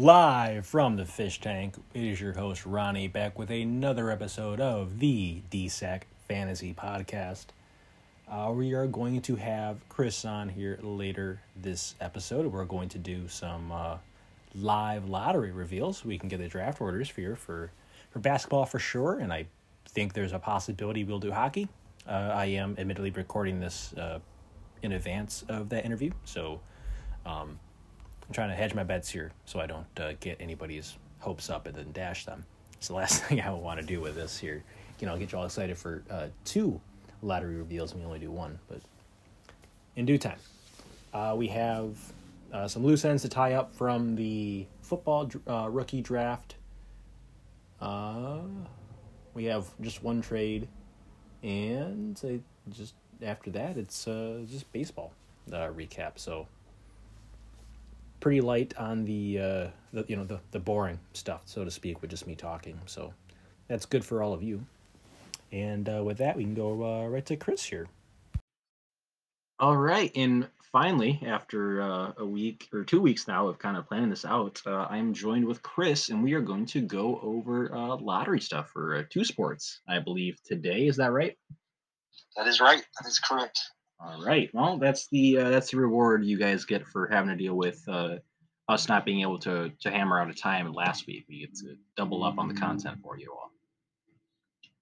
Live from the fish tank, it is your host Ronnie back with another episode of the DSAC Fantasy Podcast. Uh, we are going to have Chris on here later this episode. We're going to do some uh, live lottery reveals. We can get the draft orders for for for basketball for sure, and I think there's a possibility we'll do hockey. Uh, I am admittedly recording this uh, in advance of that interview, so um, I'm trying to hedge my bets here so I don't uh, get anybody's hopes up and then dash them. It's the last thing I would want to do with this here. You know, I'll get you all excited for uh, two lottery reveals and we only do one, but in due time. Uh, we have uh, some loose ends to tie up from the football uh, rookie draft. Uh, we have just one trade, and just after that, it's uh, just baseball uh, recap. So pretty light on the, uh, the you know the the boring stuff, so to speak, with just me talking. So that's good for all of you. And uh, with that, we can go uh, right to Chris here. All right, and finally, after uh, a week or two weeks now of kind of planning this out, uh, I'm joined with Chris, and we are going to go over uh, lottery stuff for uh, two sports, I believe today. Is that right? That is right. That is correct. All right. Well, that's the uh, that's the reward you guys get for having to deal with uh, us not being able to to hammer out a time last week. We get to double up on the content for you all.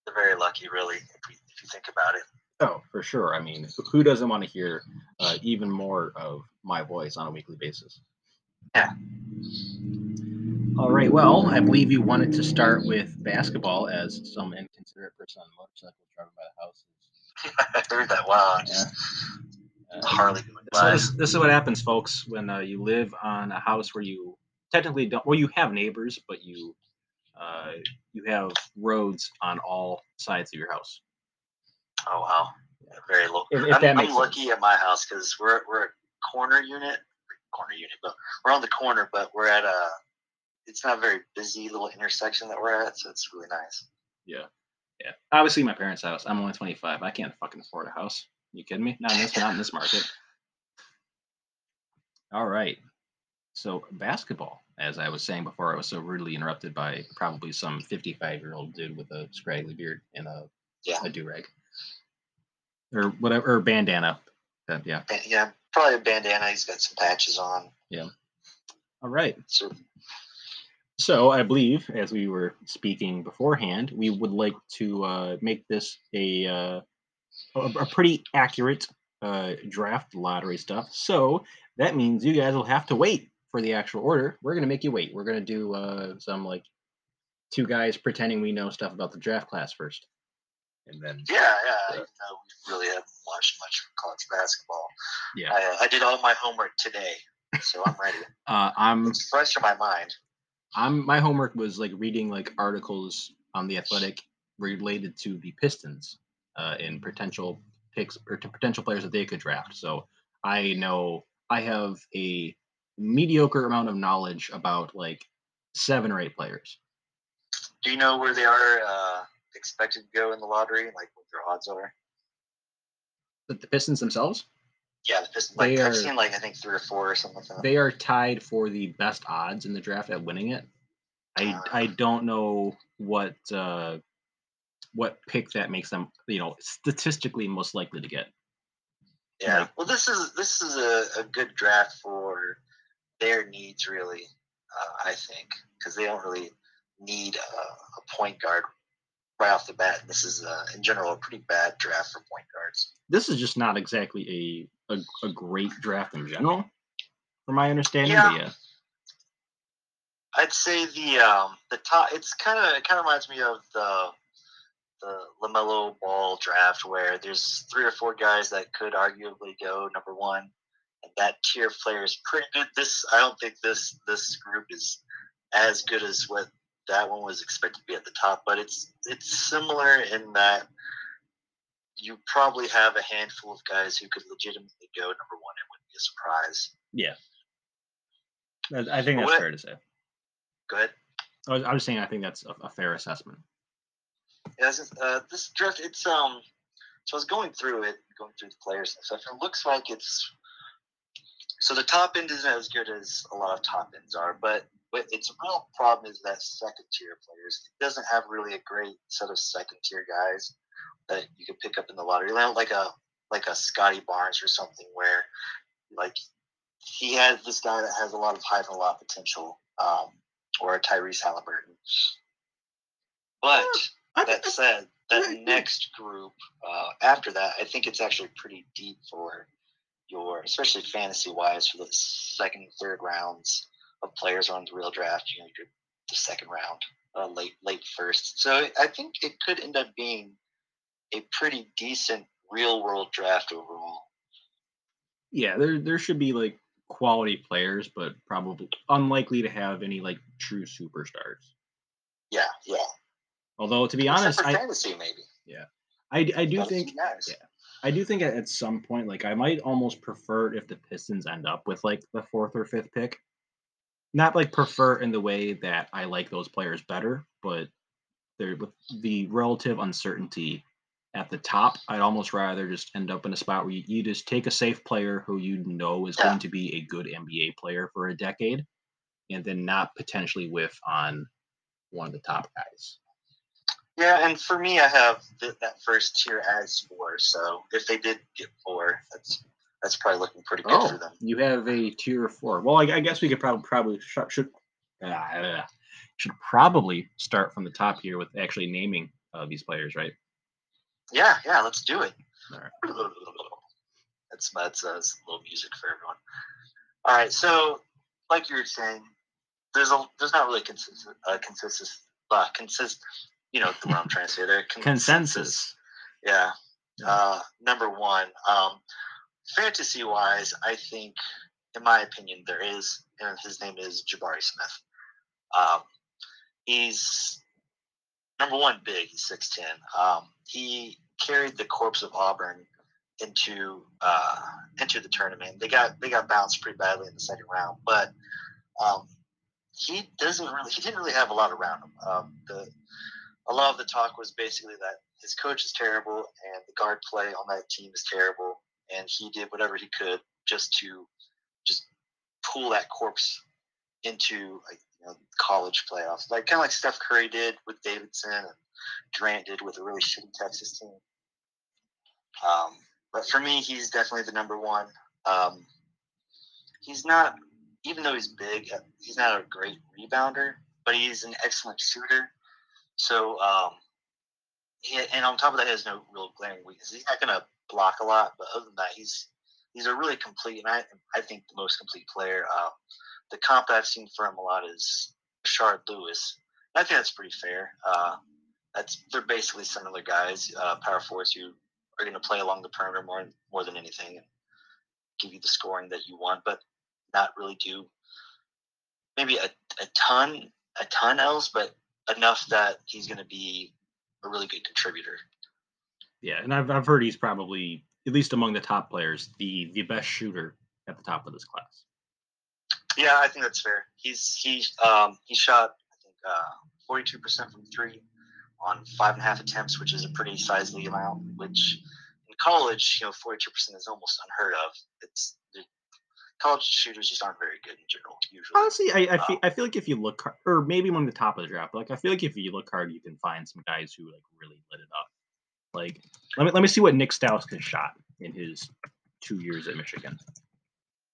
They're very lucky, really, if, we, if you think about it. Oh, for sure. I mean, who doesn't want to hear uh, even more of my voice on a weekly basis? Yeah. All right. Well, I believe you wanted to start with basketball as some inconsiderate person on a motorcycle driving by the house. I heard that. Wow. Yeah. Uh, Harley doing So this, this is what happens, folks, when uh, you live on a house where you technically don't. Well, you have neighbors, but you uh, you have roads on all sides of your house. Oh wow. Yeah, very low. If- if I'm, I'm makes sense. lucky at my house because we're we're a corner unit, corner unit, but we're on the corner, but we're at a. It's not a very busy little intersection that we're at, so it's really nice. Yeah, yeah. Obviously, my parents' house. I'm only 25. I can't fucking afford a house. You kidding me? Not in this, not in this market. All right. So basketball, as I was saying before, I was so rudely interrupted by probably some 55 year old dude with a scraggly beard and a Yeah. a do rag or whatever or bandana. Uh, yeah. Yeah, probably a bandana. He's got some patches on. Yeah. All right. So So I believe, as we were speaking beforehand, we would like to uh, make this a uh, a, a pretty accurate uh, draft lottery stuff. So that means you guys will have to wait for the actual order. We're gonna make you wait. We're gonna do uh, some like two guys pretending we know stuff about the draft class first, and then yeah, yeah. Even though we really haven't watched much college basketball, yeah, I, uh, I did all my homework today, so I'm ready. uh, I'm it's fresh in my mind. I'm my homework was like reading like articles on the Athletic related to the Pistons uh, and potential picks or to potential players that they could draft. So I know I have a mediocre amount of knowledge about like seven or eight players. Do you know where they are uh, expected to go in the lottery? Like what their odds are? But the Pistons themselves, Yeah, the Pistons. Like They I've are- seen like I think three or four or something like that. they are tied for the best odds in the draft at winning it. I I don't know what uh, what pick that makes them you know statistically most likely to get. yeah. like- well, this is this is a, a good draft for their needs, really. Uh, I think because they don't really need a, a point guard right off the bat. This is uh, in general a pretty bad draft for point guards. this is just not exactly a, a, great draft in general, from my understanding. Yeah. But yeah, I'd say the um the top. It's kind of it kind of reminds me of the the LaMelo Ball draft where there's three or four guys that could arguably go number one, and that tier of player is pretty good. This I don't think this this group is as good as what that one was expected to be at the top, but it's it's similar in that you probably have a handful of guys who could legitimately go number one. It wouldn't be a surprise. yeah. I think that's fair to say. Go ahead. I was, I was saying I think that's a, a fair assessment. Yeah, this, is- uh, this draft, it's um. So I was going through it, going through the players and stuff. And it looks like it's so the top end isn't as good as a lot of top ends are, but but its real problem is that second tier players. It doesn't have really a great set of second tier guys that you could pick up in the lottery, like a like a Scottie Barnes or something, where like he has this guy that has a lot of hype and a lot of potential, um, or a Tyrese Halliburton. But that said, that next group uh, after that, I think it's actually pretty deep for your, especially fantasy wise, for the second, third rounds of players on the real draft. You know, you're the second round, uh, late, late first. So I think it could end up being a pretty decent real world draft overall. Yeah, there there should be like quality players, but probably unlikely to have any like true superstars. Yeah, yeah. Although to be Except honest, I, fantasy maybe. Yeah, I I do think yeah. I do think at some point, like I might almost prefer if the Pistons end up with like the fourth or fifth pick. Not like prefer in the way that I like those players better, but they're with the relative uncertainty at the top, I'd almost rather just end up in a spot where you, you just take a safe player who you know is yeah. going to be a good NBA player for a decade, and then not potentially whiff on one of the top guys. Yeah, and for me, I have th- that first tier as four. So if they did get four, that's that's probably looking pretty good oh, for them. You have a tier four. Well, I, I guess we could probably probably should should, uh, should probably start from the top here with actually naming uh, these players, right? Yeah, yeah, let's do it. All right. That's that's uh, a little music for everyone. All right, so like you were saying, there's a there's not really consistent uh, consensus uh, consist you know what I'm trying to say there consensus. consensus. Yeah. Uh, number one, um, fantasy wise, I think, in my opinion, there is, and his name is Jabari Smith. Um, he's number one, big. He's six ten. Um, he carried the corpse of Auburn into uh, into the tournament. They got they got bounced pretty badly in the second round, but um, he doesn't really he didn't really have a lot around him. Um, the a lot of the talk was basically that his coach is terrible and the guard play on that team is terrible, and he did whatever he could just to just pull that corpse into like you know college playoffs, like kind of like Steph Curry did with Davidson and Durant did with a really shitty Texas team. Um, but for me, he's definitely the number one. Um, he's not, even though he's big, uh, he's not a great rebounder, but he's an excellent shooter. So, um, he, and on top of that, he has no real glaring weakness. He's not going to block a lot, but other than that, he's he's a really complete, and I I think the most complete player. Uh, the comp I've seen for him a lot is Rashard Lewis. I think that's pretty fair. Uh, that's they're basically similar guys, uh, power forwards who are going to play along the perimeter more more than anything, and give you the scoring that you want, but not really do maybe a, a ton a ton else, but enough that he's going to be a really good contributor. Yeah, and I've I've heard he's probably at least among the top players, the the best shooter at the top of this class. Yeah, I think that's fair. He's he um he shot I think uh, forty two percent from three on five and a half attempts, which is a pretty sizely amount. Which in college, you know, forty two percent is almost unheard of. It's college shooters just aren't very good in general. Usually, honestly, I, I um, feel I feel like if you look, or maybe among the top of the draft, like I feel like if you look hard, you can find some guys who like really lit it up. Like let me let me see what Nick Stauskas shot in his two years at Michigan.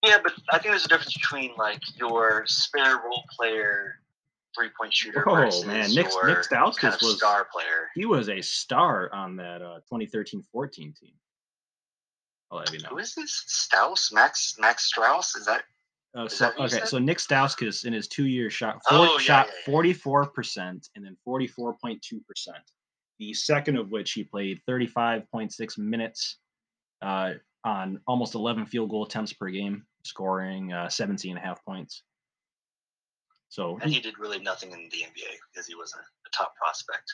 Yeah, but I think there's a difference between like your spare role player three point shooter. Oh man, Nick Nick Stauskas kind of was star player. He was a star on that uh, 2013-14 team. I'll let you know. Who is this? Strauss? Max Max Strus? Is that? Oh, so, okay, so Nick Stauskas in his two years shot four, oh, yeah, shot forty four percent and then forty four point two percent. The second of which he played thirty five point six minutes uh, on almost eleven field goal attempts per game, scoring uh, 17 and a half points. So and he did really nothing in the NBA because he wasn't a top prospect.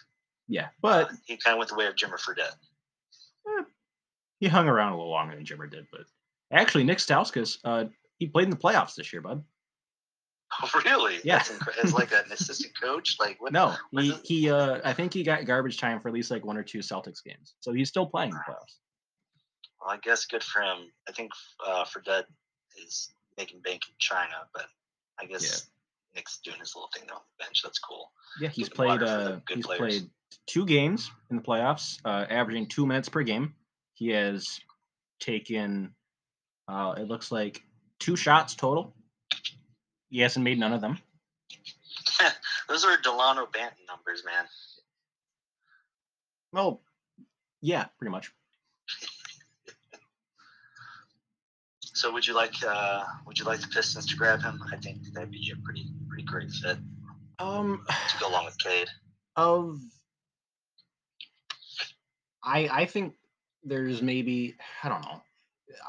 Yeah, but uh, he kind of went the way of Jimmer Fredette. Eh, he hung around a little longer than Jimmer did, but actually, Nick Stauskas, uh, he played in the playoffs this year, bud. Oh, really? Yeah. As like an assistant coach? Like what? No, he he. Uh, I think he got garbage time for at least like one or two Celtics games, so he's still playing in the playoffs. Well, I guess good for him. I think uh, Fredette is making bank in China, but I guess Nick's doing his little thing there on the bench. That's cool. Yeah, he's Good played. water for the Uh, good he's players. played two games in the playoffs, uh, averaging two minutes per game. He has taken. Uh, it looks like two shots total. He hasn't made none of them. Those are Delano Banton numbers, man. Well, yeah, pretty much. So would you like uh, would you like the Pistons to grab him? I think that'd be a pretty pretty great fit Um, to go along with Cade. of I I think there's maybe I don't know.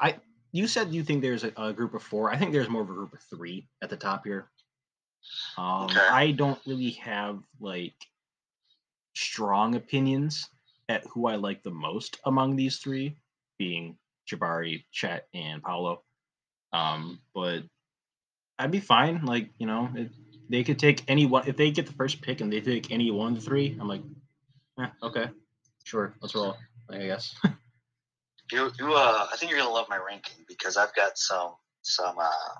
I you said you think there's a, a group of four. I think there's more of a group of three at the top here. Um, Okay. I don't really have like strong opinions at who I like the most among these three, being Jabari, Chet, and Paolo. Um, but I'd be fine. Like you know, it, they could take any one if they get the first pick and they take any one to three. I'm like, eh, okay, sure, let's roll. I guess. You, you uh, I think you're gonna love my ranking because I've got some some uh,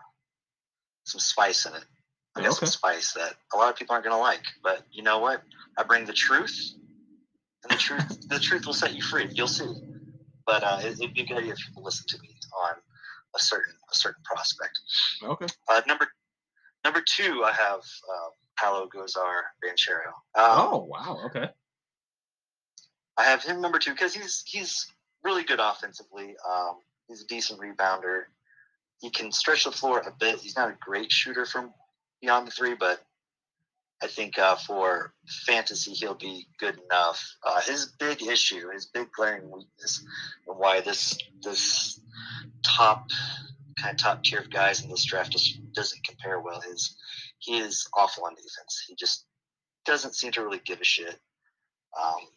some spice in it. I got Okay. some spice that a lot of people aren't gonna like, but you know what? I bring the truth, and the truth the truth will set you free. You'll see. But uh, it, it'd be a good idea if people listen to me on a certain a certain prospect. okay. Uh, number number two, I have uh, Paolo Gozar Banchero. Um, oh wow. Okay. I have him number two because he's he's really good offensively. Um, he's a decent rebounder. He can stretch the floor a bit. He's not a great shooter from beyond the three, but I think uh, for fantasy he'll be good enough. Uh, his big issue, his big glaring weakness, and why this this top kind of top tier of guys in this draft just doesn't compare well is he is awful on defense. He just doesn't seem to really give a shit. Um,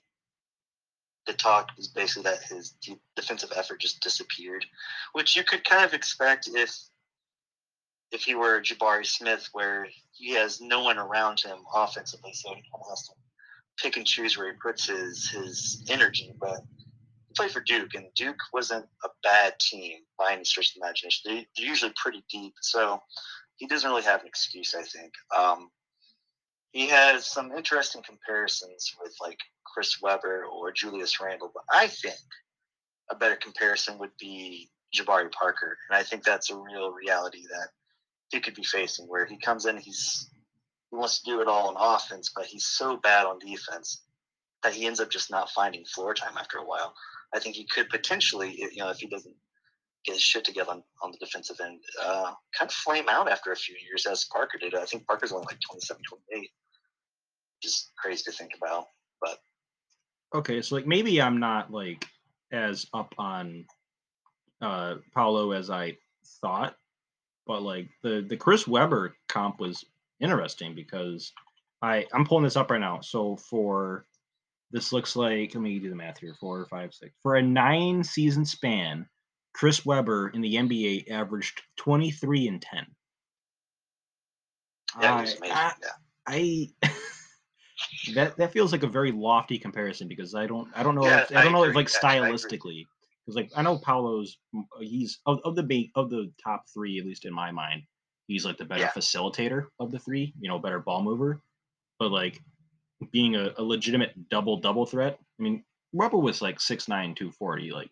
the talk is basically that his defensive effort just disappeared, which you could kind of expect if if he were Jabari Smith, where he has no one around him offensively, so he has to pick and choose where he puts his his energy. But he played for Duke, and Duke wasn't a bad team by any stretch of the imagination. They, they're usually pretty deep, so he doesn't really have an excuse. I think. Um, he has some interesting comparisons with like Chris Webber or Julius Randle, but I think a better comparison would be Jabari Parker, and I think that's a real reality that he could be facing, where he comes in, he's he wants to do it all on offense, but he's so bad on defense that he ends up just not finding floor time after a while. I think he could potentially, you know, if he doesn't get his shit together on, on the defensive end, uh, kind of flame out after a few years as Parker did. I think Parker's only like 27, 28. Just crazy to think about. But Okay, so like maybe I'm not like as up on uh Paolo as I thought, but like the the Chris Webber comp was interesting because I I'm pulling this up right now. So for this looks like let me do the math here four five six for a nine season span, Chris Webber in the NBA averaged 23 and 10. yeah, I- he amazing. I- yeah. I that that feels like a very lofty comparison because I don't I don't know Yeah, if, I I don't know if like Yeah, I agree. stylistically because like I know Paolo's mm, he's of, of the ba- of the top three at least in my mind he's like the better Yeah. facilitator of the three you know better ball mover but like being a, a legitimate double double threat I mean Webber was like 6'9", 240 like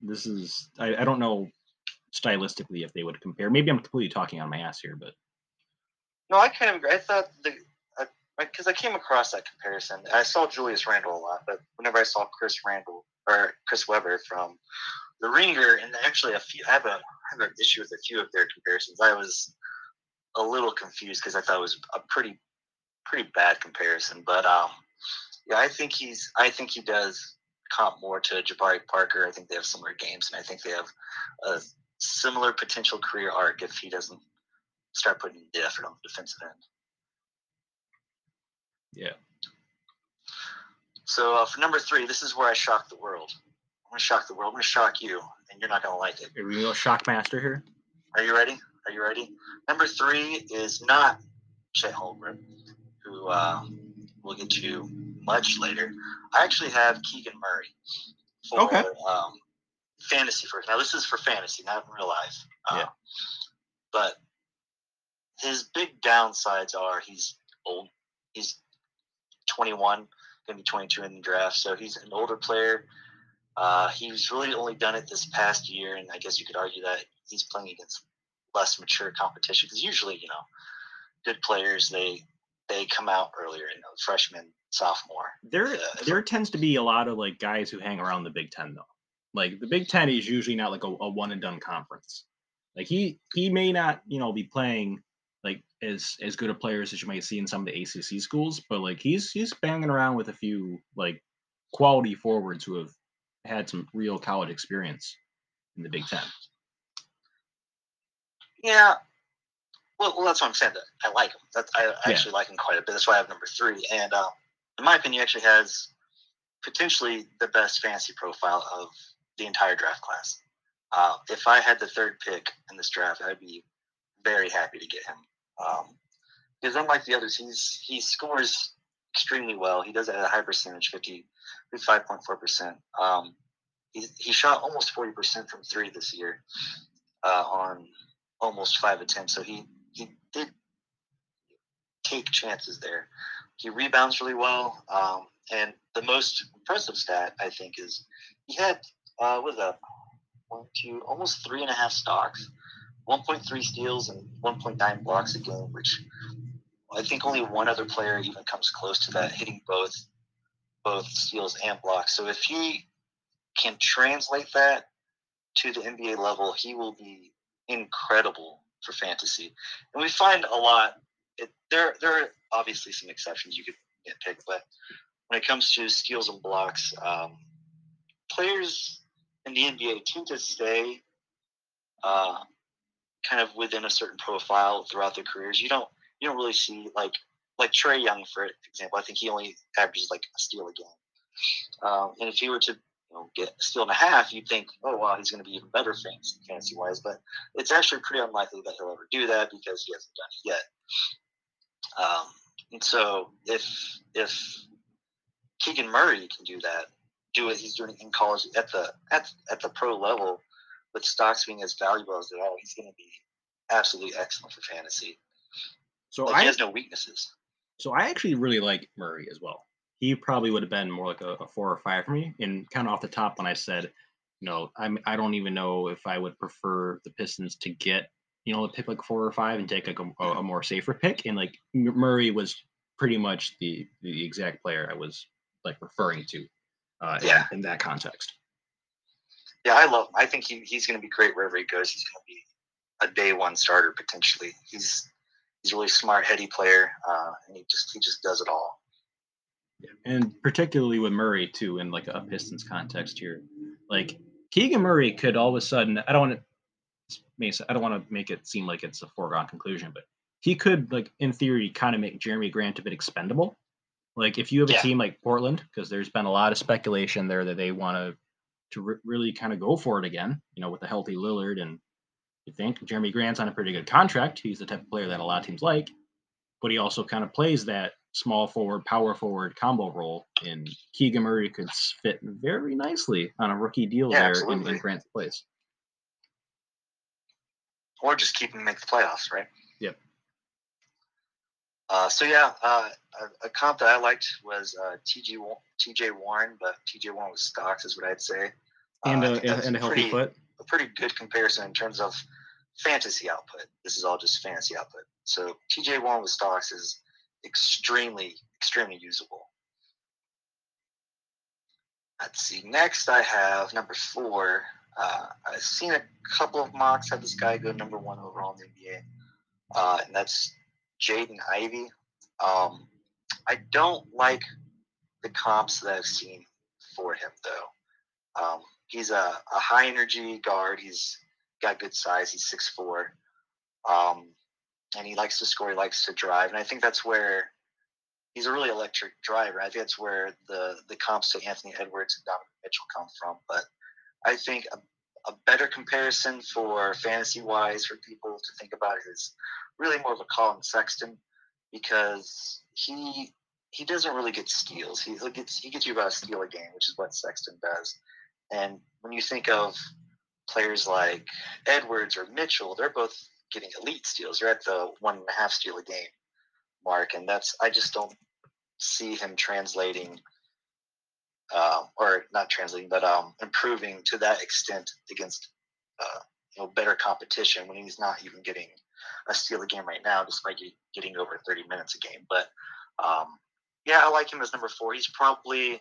this is I, I don't know stylistically if they would compare maybe I'm completely talking on my ass here but No, I kind of agree. I thought the because I came across that comparison. I saw Julius Randle a lot, but whenever I saw Chris Randle or Chris Webber from the Ringer, and actually a few, I have a I have an issue with a few of their comparisons. I was a little confused because I thought it was a pretty pretty bad comparison. But um, yeah, I think he's I think he does comp more to Jabari Parker. I think they have similar games, and I think they have a similar potential career arc if he doesn't start putting the effort on the defensive end. yeah So uh, for number three, this is where I shock the world. I'm gonna shock the world. I'm gonna shock you, and you're not gonna like it. are we gonna go shockmaster here Are you ready? Are you ready? Number three is not Chet Holmgren, who uh, we'll get to much later. I actually have Keegan Murray for Okay. um, fantasy first. Now this is for fantasy, not in real life. Uh, Yeah. but his big downsides are he's old. He's 21, going to be 22 in the draft, so he's an older player. Uh, he's really only done it this past year, and I guess you could argue that he's playing against less mature competition because usually, you know, good players they they come out earlier, you know, freshman, sophomore. There, uh, there tends to be a lot of like guys who hang around the Big Ten though. Like the Big Ten is usually not like a, a one and done conference. Like he he may not you know be playing as as good a players as you might see in some of the ACC schools, but like he's he's banging around with a few like quality forwards who have had some real college experience in the Big Ten. Yeah, well, well, that's what I'm saying. That I like him. That's I actually like him quite a bit. That's why I have number three. And uh, in my opinion, he actually has potentially the best fantasy profile of the entire draft class. Uh, if I had the third pick in this draft, I'd be very happy to get him. Um, because unlike the others, he's he scores extremely well. He does it at a high percentage, 50, 55.4%. Um, he, he shot almost 40% from three this year uh, on almost five attempts. So he, he did take chances there. He rebounds really well. Um, and the most impressive stat, I think, is he had, uh, is that? One, two, almost three and a half stocks, 1.3 steals, and 1.9 blocks a game, which I think only one other player even comes close to that, hitting both both steals and blocks. So if he can translate that to the NBA level, he will be incredible for fantasy. And we find a lot. It, there, there are obviously some exceptions you could pick, but when it comes to steals and blocks, um, players in the NBA tend to stay uh, kind of within a certain profile throughout their careers. You don't you don't really see like like Trae Young for example. I think he only averages like a steal a game. Um, and if he were to you know, get a steal and a half, you'd think, oh wow, he's going to be even better fantasy wise. But it's actually pretty unlikely that he'll ever do that because he hasn't done it yet. Um, and so if if Keegan Murray can do that, do what he's doing in college at the at at the pro level, with stocks being as valuable as they are, he's going to be absolutely excellent for fantasy. So like I, he has no weaknesses. So I actually really like Murray as well. He probably would have been more like a, a four or five for me. And kind of off the top, when I said, you know, I'm I don't even know if I would prefer the Pistons to get you know a pick like four or five and take like a, a more safer pick. And like Murray was pretty much the the exact player I was like referring to. Uh, yeah. In, in that context. Yeah, I love him. I think he, he's going to be great wherever he goes. He's going to be a day one starter potentially. He's he's a really smart, heady player, uh, and he just he just does it all. Yeah. And particularly with Murray too, in like a Pistons context here, like Keegan Murray could all of a sudden. I don't want to. I don't want to make it seem like it's a foregone conclusion, but he could, like in theory, kind of make Jerami Grant a bit expendable. Like if you have a yeah. team like Portland, because there's been a lot of speculation there that they want to to re- really kind of go for it again. You know, with a healthy Lillard and you think Jerami Grant's on a pretty good contract. He's the type of player that a lot of teams like, but he also kind of plays that small forward, power forward combo role. And Keegan Murray could fit very nicely on a rookie deal yeah, there in, in, Grant's place. Or just keep him make the playoffs, right? Uh, so yeah, uh, a, a, comp that I liked was uh, TJ TJ Warren, but TJ Warren with stocks is what I'd say. And uh, a, and a healthy pretty, foot a pretty good comparison in terms of fantasy output. This is all just fantasy output. So TJ Warren with stocks is extremely, extremely usable. Let's see. Next, I have number four. Uh, I've seen a couple of mocks have this guy go number one overall in the NBA, uh, and that's Jaden Ivey. Um, I don't like the comps that I've seen for him, though. Um, he's a, a high energy guard. He's got good size. He's six four, um, and he likes to score. He likes to drive, and I think that's where he's a really electric driver. I think that's where the the comps to Anthony Edwards and Donovan Mitchell come from. But I think a, a better comparison for fantasy wise for people to think about is really more of a Collin Sexton because he he doesn't really get steals. He gets he gets you about a steal a game, which is what Sexton does. And when you think of players like Edwards or Mitchell, they're both getting elite steals. They're at the one and a half steal a game mark, and that's I just don't see him translating, uh, or not translating, but um, improving to that extent against uh, you know better competition when he's not even getting a steal a game right now, despite getting over 30 minutes a game. But um, yeah, I like him as number four. He's probably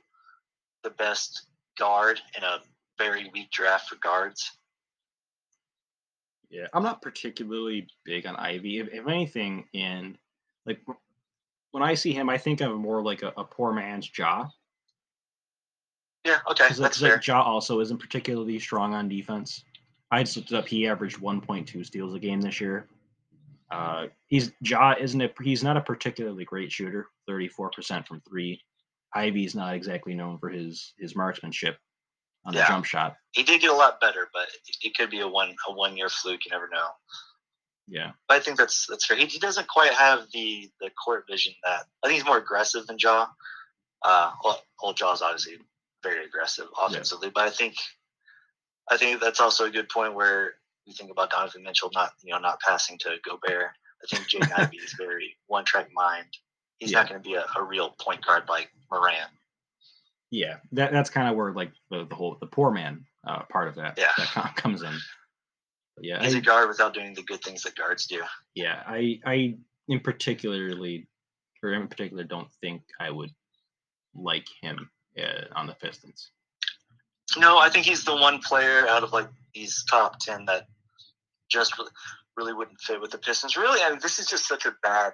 the best guard in a very weak draft for guards. Yeah, I'm not particularly big on Ivey. If, if anything, and like when I see him, I think of more like a, a poor man's Ja. Yeah, okay, that's like, fair. Like Ja also isn't particularly strong on defense. I just looked it up. He averaged 1.2 steals a game this year. Uh, he's Ja isn't a he's not a particularly great shooter. 34% from three. Ivey's not exactly known for his his marksmanship on yeah. the jump shot. He did get a lot better, but it could be a one a one year fluke. You never know. Yeah, but I think that's that's fair. He, he doesn't quite have the the court vision that I think he's more aggressive than Ja. Uh, well, old Ja's obviously very aggressive offensively, yeah. but I think I think that's also a good point where we think about Donovan Mitchell not you know not passing to Gobert. I think Jaden Ivey is very one track mind. He's yeah. not going to be a, a real point guard like Morant yeah, that that's kind of where like the, the whole the poor man uh, part of that yeah. that comes in. But yeah, he's I, a guard without doing the good things that guards do. Yeah, I I in particularly or in particular don't think I would like him uh, on the Pistons. No, I think he's the one player out of like these top ten that just really, really wouldn't fit with the Pistons. Really, I mean, this is just such a bad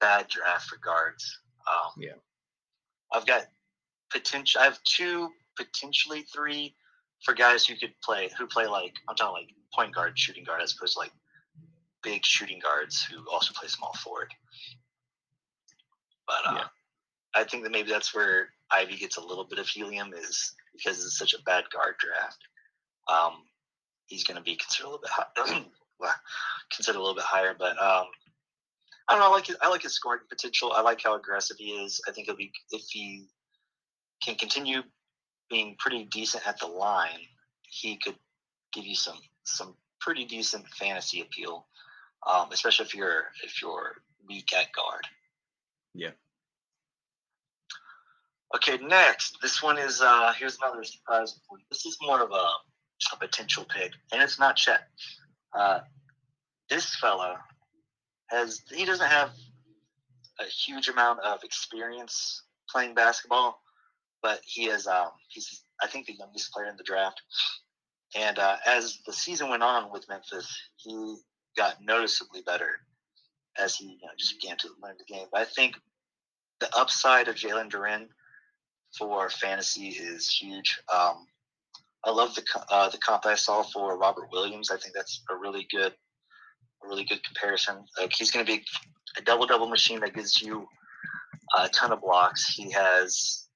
bad draft for guards. Um, yeah, I've got potential. I have two, potentially three, for guys who could play who play like I'm talking like point guard, shooting guard, as opposed to like big shooting guards who also play small forward. But uh, yeah. I think that maybe that's where Ivey gets a little bit of helium is because it's such a bad guard draft. Um, he's going to be considered a little bit high, considered a little bit higher, but um, I don't know. I like his, I like his scoring potential. I like how aggressive he is. I think he'll be if he can continue being pretty decent at the line, he could give you some some pretty decent fantasy appeal, um, especially if you're if you're weak at guard. Yeah. Okay, next. This one is uh here's another surprise. This is more of a, a potential pick, and it's not Chet. Uh, this fella has he doesn't have a huge amount of experience playing basketball, but he is um, he's I think the youngest player in the draft. And uh, as the season went on with Memphis, he got noticeably better as he you know, just began to learn the game. But I think the upside of Jalen Duren for fantasy is huge. Um, I love the uh, the comp I saw for Robert Williams. I think that's a really good, a really good comparison. Like he's going to be a double double machine that gives you a ton of blocks. He has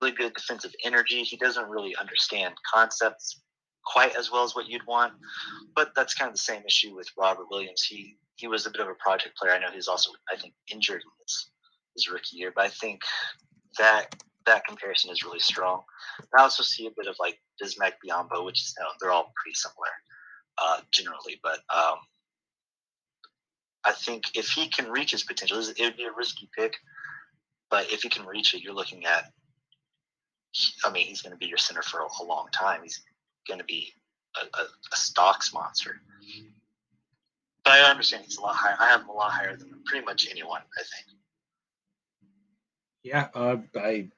really good defensive energy. He doesn't really understand concepts quite as well as what you'd want, but that's kind of the same issue with Robert Williams. He he was a bit of a project player. I know he's also I think injured in his, his rookie year, but I think that that comparison is really strong. I also see a bit of like Bismack Biyombo, which is know, they're all pretty similar uh, generally, but um, I think if he can reach his potential, it would be a risky pick. But if he can reach it, you're looking at I mean, he's going to be your center for a, a long time. He's going to be a, a, a, stocks monster. But I understand he's a lot higher. I have him a lot higher than pretty much anyone. I think. Yeah, uh, I.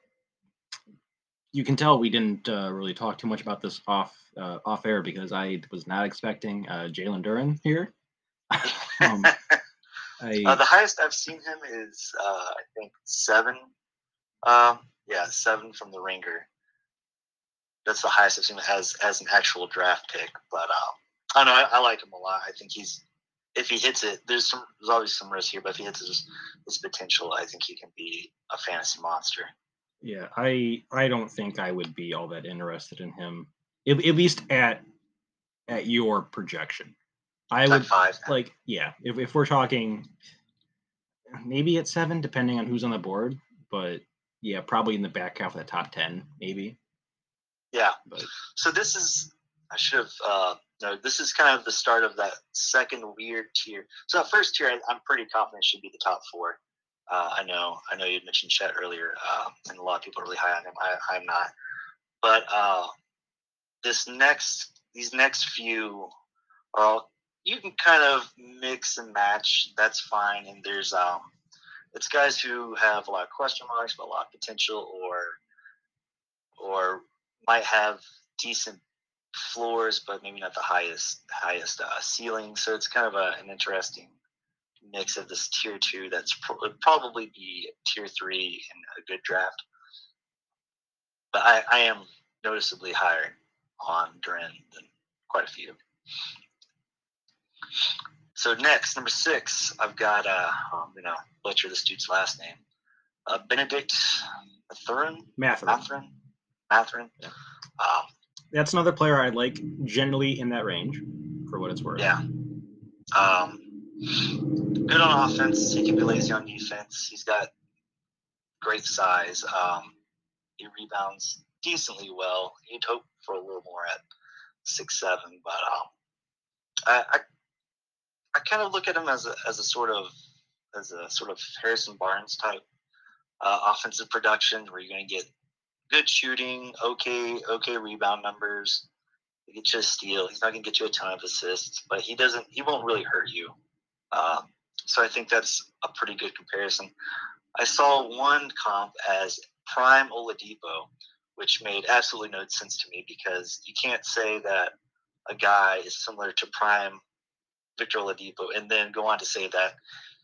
You can tell we didn't uh, really talk too much about this off uh, off air because I was not expecting uh, Jalen Duren here. um, I, uh, the highest I've seen him is uh, I think seven. Um, yeah, seven from the Ringer. That's the highest I've seen as as an actual draft pick. But uh, I know. I, I, like him a lot. I think he's if he hits it, there's some there's always some risk here, but if he hits his, his potential, I think he can be a fantasy monster. Yeah, I I don't think I would be all that interested in him, at, at least at at your projection. I would five. like yeah. If if we're talking, maybe at seven, depending on who's on the board. But yeah, probably in the back half of the top ten, maybe. Yeah. But. So this is I should have uh, no, this is kind of the start of that second weird tier. So that first tier, I, am pretty confident should be the top four. Uh, I know, I know you mentioned Chet earlier, uh, and a lot of people are really high on him. I, I'm not, but uh, this next, these next few are all you can kind of mix and match. That's fine. And there's um, it's guys who have a lot of question marks, but a lot of potential, or or might have decent floors, but maybe not the highest highest uh, ceiling. So it's kind of a, an interesting mix of this tier two. That's pro- probably be tier three in a good draft. But I, I am noticeably higher on Duren than quite a few. So next, number six, I've got uh, I'm gonna butcher this dude's last name, uh, Benedict Mathurin. Mathurin. Mathurin. Mathurin. Yeah. Um, That's another player I like, generally in that range, for what it's worth. yeah. Um, good on offense. He can be lazy on defense. He's got great size. Um, he rebounds decently well. You'd hope for a little more at six seven, but um, I, I I kind of look at him as a as a sort of as a sort of Harrison Barnes type uh, offensive production, where you're going to get good shooting, okay okay rebound numbers. He get you a steal. He's not going to get you a ton of assists, but he doesn't. He won't really hurt you. Um, so I think that's a pretty good comparison. I saw one comp as prime Oladipo, which made absolutely no sense to me because you can't say that a guy is similar to prime Victor Oladipo and then go on to say that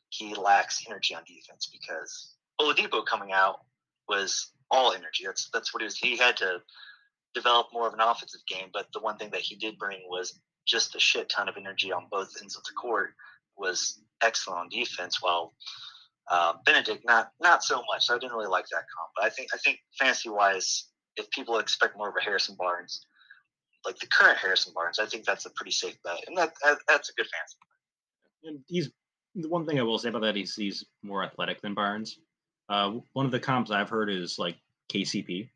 he lacks energy on defense because Oladipo coming out was all energy. That's that's what he was. He had to develop more of an offensive game, but the one thing that he did bring was just a shit ton of energy on both ends of the court. Was excellent on defense, while uh, Benedict not not so much. So I didn't really like that comp. But I think I think fantasy wise, if people expect more of a Harrison Barnes, like the current Harrison Barnes, I think that's a pretty safe bet, and that, that that's a good fantasy. And he's the one thing I will say about that is he's more athletic than Barnes. Uh, one of the comps I've heard is like KCP.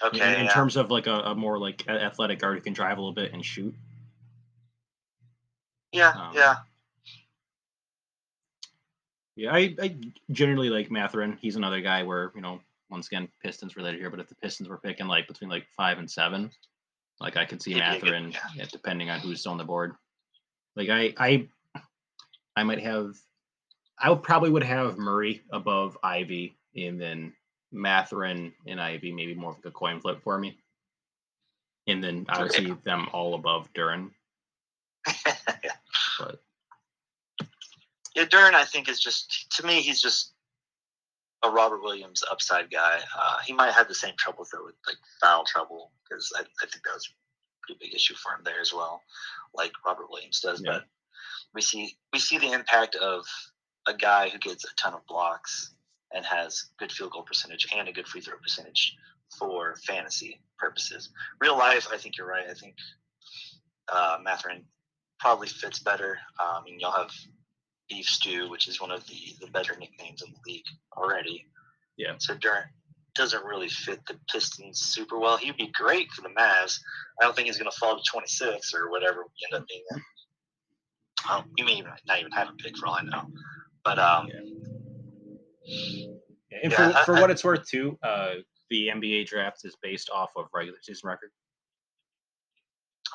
Okay, in, in yeah. terms of like a, a more like athletic guard who can drive a little bit and shoot. Yeah, um, yeah, Yeah, I, I generally like Mathurin. He's another guy where you know once again Pistons related here, but if the Pistons were picking like between like five and seven, like I could see He'd a good- Mathurin, yeah. depending on who's on the board. Like I I I might have I would probably would have Murray above Ivey and then Mathurin and Ivey maybe more of like a coin flip for me. And then I would Okay. see them all above Duren. yeah. Yeah, Duren, I think is just to me, he's just a Robert Williams upside guy. Uh, he might have the same trouble though with like foul trouble because I, I think that was a pretty big issue for him there as well, like Robert Williams does. Yeah. But we see we see the impact of a guy who gets a ton of blocks and has good field goal percentage and a good free throw percentage for fantasy purposes. Real life, I think you're right. I think uh, Mathurin probably fits better. Um, and you'll have Beef Stew, which is one of the, the better nicknames in the league already. Yeah. So Durant doesn't really fit the Pistons super well. He'd be great for the Mavs. I don't think he's going to fall to 26 or whatever we end up being at. Um, you may even not even have a pick for all I know. But um, and Yeah, for, I- for I- what it's worth too, uh, the NBA draft is based off of regular season record.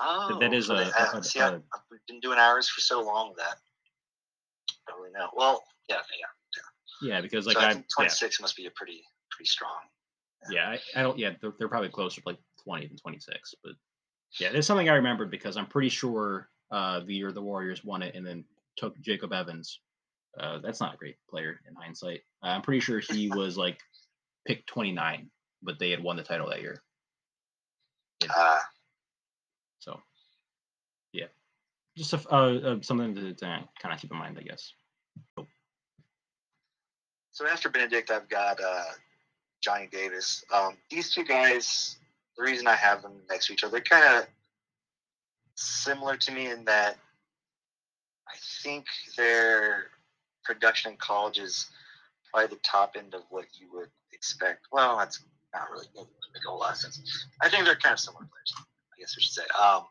oh, that is for the a- Mavs. a- See, I- a- I've been doing hours for so long that Really know. Well, yeah, yeah. Yeah, yeah because like so I I, think yeah, 26 must be a pretty pretty strong. yeah, I, I don't, yeah, they're, they're probably closer to like twenty than twenty six, but yeah, there's something I remembered because I'm pretty sure uh, the year the Warriors won it and then took Jacob Evans. Uh, that's not a great player in hindsight. Uh, I'm pretty sure he was like picked 29, but they had won the title that year. Uh, So, yeah, just a, uh, uh, something to, to kind of keep in mind, I guess. So after Benedict, I've got uh, Johnny Davis. Um, these two guys, the reason I have them next to each other, they're kind of similar to me in that I think their production in college is probably the top end of what you would expect. Well, that's not really make a whole lot of sense. I think they're kind of similar players. I guess I should say. Um,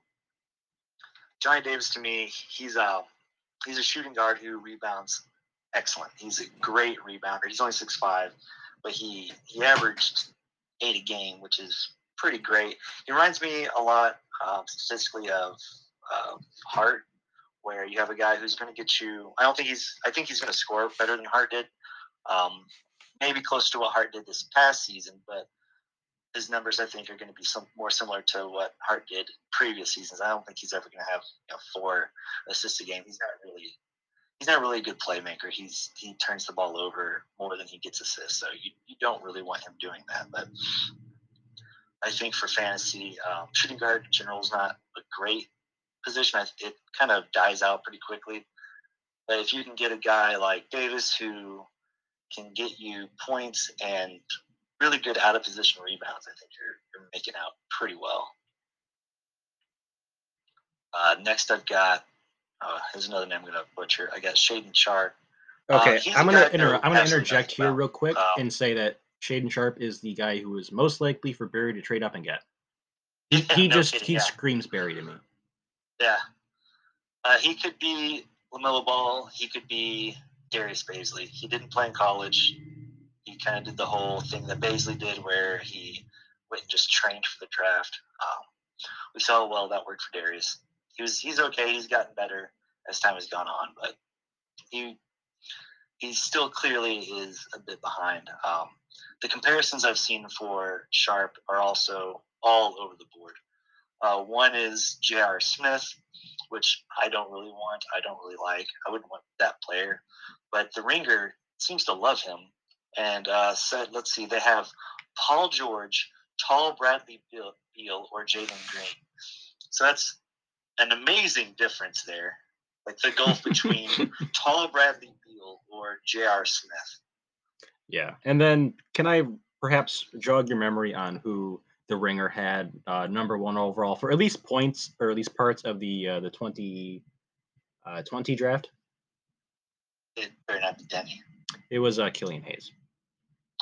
Johnny Davis to me, he's a he's a shooting guard who rebounds excellent. He's a great rebounder. He's only six five, but he he averaged eight a game, which is pretty great. He reminds me a lot um, statistically of uh, Hart, where you have a guy who's going to get you. I don't think he's. I think he's going to score better than Hart did. Um, maybe close to what Hart did this past season, but his numbers I think are going to be some more similar to what Hart did previous seasons. I don't think he's ever going to have you know, four assists a game. He's not really he's not really a good playmaker. He's he turns the ball over more than he gets assists. So you, you don't really want him doing that. But I think for fantasy, um, shooting guard in general is not a great position. It kind of dies out pretty quickly. But if you can get a guy like Davis who can get you points and really good out of position rebounds, I think you're, you're making out pretty well. Uh, next, I've got uh, here's another name I'm going to butcher. I got Shaedon Sharpe. Uh, okay, I'm going to inter- I'm going to interject here real quick um, and say that Shaedon Sharpe is the guy who is most likely for Barry to trade up and get. He, he no just kidding, he yeah. screams Barry to me. Yeah, uh, he could be LaMelo Ball. He could be Darius Bazley. He didn't play in college. He kind of did the whole thing that Bazley did, where he went and just trained for the draft. Um, we saw how well that worked for Darius. He was he's okay. He's gotten better as time has gone on, but he he still clearly is a bit behind. Um, the comparisons I've seen for Sharpe are also all over the board. Uh, one is J.R. Smith, which I don't really want. I don't really like. I wouldn't want that player. But the Ringer seems to love him and uh, said, let's see, they have Paul George, Tall Bradley Beal, or Jalen Green. So that's an amazing difference there. Like the gulf between Tall Bradley Beal or J.R. Smith. Yeah. And then can I perhaps jog your memory on who the Ringer had uh, number one overall for at least points or at least parts of the uh, the 20, uh, 20 draft? It better not be Deni. It was uh, Killian Hayes.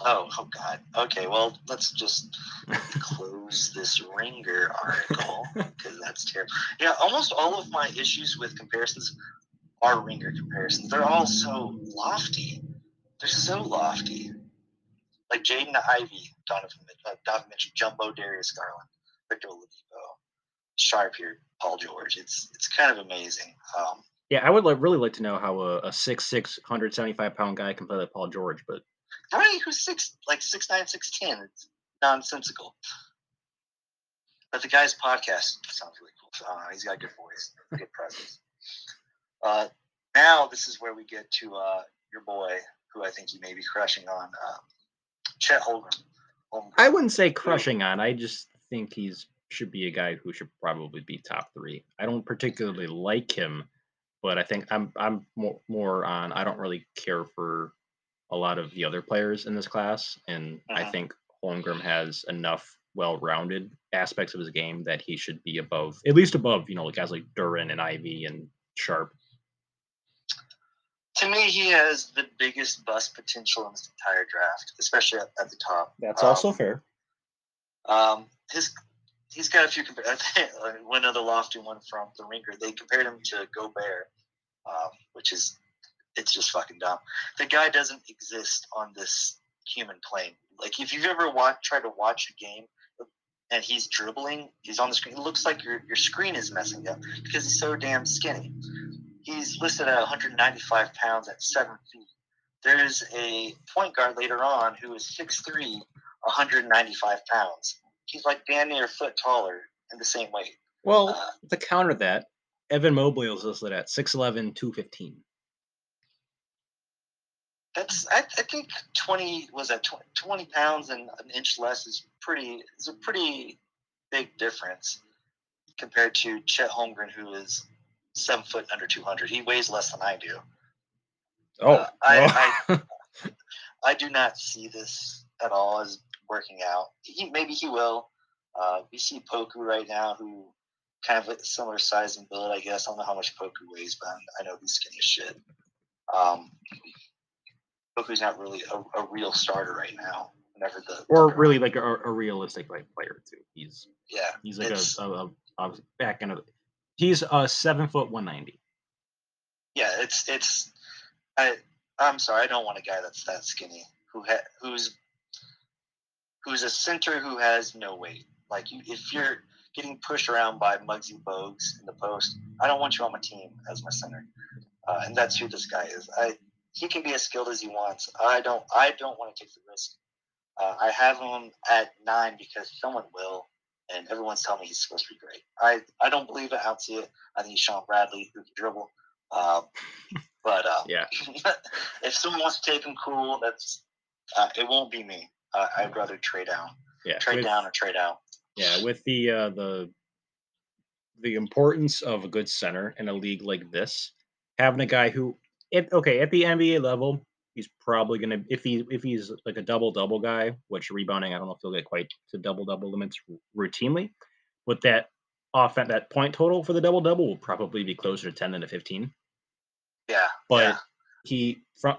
Oh, oh God. Okay, well, let's just close this Ringer article because that's terrible. Yeah, almost all of my issues with comparisons are Ringer comparisons. They're all so lofty. They're so lofty. Like Jaden Ivey, Donovan, uh, Donovan Mitchell, Jumbo, Darius Garland, Victor Oladipo, Sharpe here, Paul George. It's it's kind of amazing. Um, yeah, I would like, really like to know how a, a 6'6", 175 pound guy can play like Paul George, but Guy who's six like six nine, six ten. It's nonsensical. But the guy's podcast sounds really cool. So, uh, he's got a good voice, good presence. Uh, now this is where we get to uh, your boy, who I think you may be crushing on, uh, Chet Holmgren. Holmgren. I wouldn't say crushing on. I just think he's should be a guy who should probably be top three. I don't particularly like him, but I think I'm I'm more, more on. I don't really care for a lot of the other players in this class, and uh-huh. I think Holmgren has enough well-rounded aspects of his game that he should be above, at least above, you know, like guys like Duren and Ivey and Sharpe. To me, he has the biggest bust potential in this entire draft, especially at, at the top. That's um, also fair. Um, his he's got a few. I think one other lofty one from the Ringer. They compared him to Gobert, um, which is it's just fucking dumb. The guy doesn't exist on this human plane. Like if you've ever watched, tried to watch a game and he's dribbling, he's on the screen. It looks like your your screen is messing up because he's so damn skinny. He's listed at 195 pounds at seven feet. There's a point guard later on who is 6'3", 195 pounds. He's like damn near a foot taller in the same weight. Well, uh, to counter that, Evan Mobley is listed at 6'11", 215 that's I, I, think 20 was that 20, 20, pounds and an inch less is pretty is a pretty big difference compared to Chet Holmgren who is seven foot under 200 he weighs less than I do. Oh, uh, I, I, I, do not see this at all as working out. He maybe he will. Uh, we see Poku right now who kind of a similar size and build I guess. I don't know how much Poku weighs but I know he's skinny as shit. Um, Poku's not really a, a real starter right now. whenever the or really like a, a realistic like player too. He's yeah, he's like a, a, a, a back end of. He's a seven foot one ninety. yeah, it's it's. I I'm sorry, I don't want a guy that's that skinny who ha- who's who's a center who has no weight. Like you, if you're getting pushed around by Muggsy Bogues in the post, I don't want you on my team as my center, uh, and that's who this guy is. I he can be as skilled as he wants. I don't I don't want to take the risk. Uh, I have him at nine because someone will, and everyone's telling me he's supposed to be great. I, I don't believe it. I don't see it. I think he's Shawn Bradley who can dribble. Um, but uh, Yeah. if someone wants to take him, cool. That's uh, it. Won't be me. Uh, I'd rather trade down, Yeah, trade with, down, or trade out. yeah, with the uh, the the importance of a good center in a league like this, having a guy who, at, okay, at the NBA level, he's probably gonna if he if he's like a double double guy, which rebounding I don't know if he'll get quite to double double limits routinely, but that offense that point total for the double double will probably be closer to ten than to fifteen. Yeah, but yeah. he from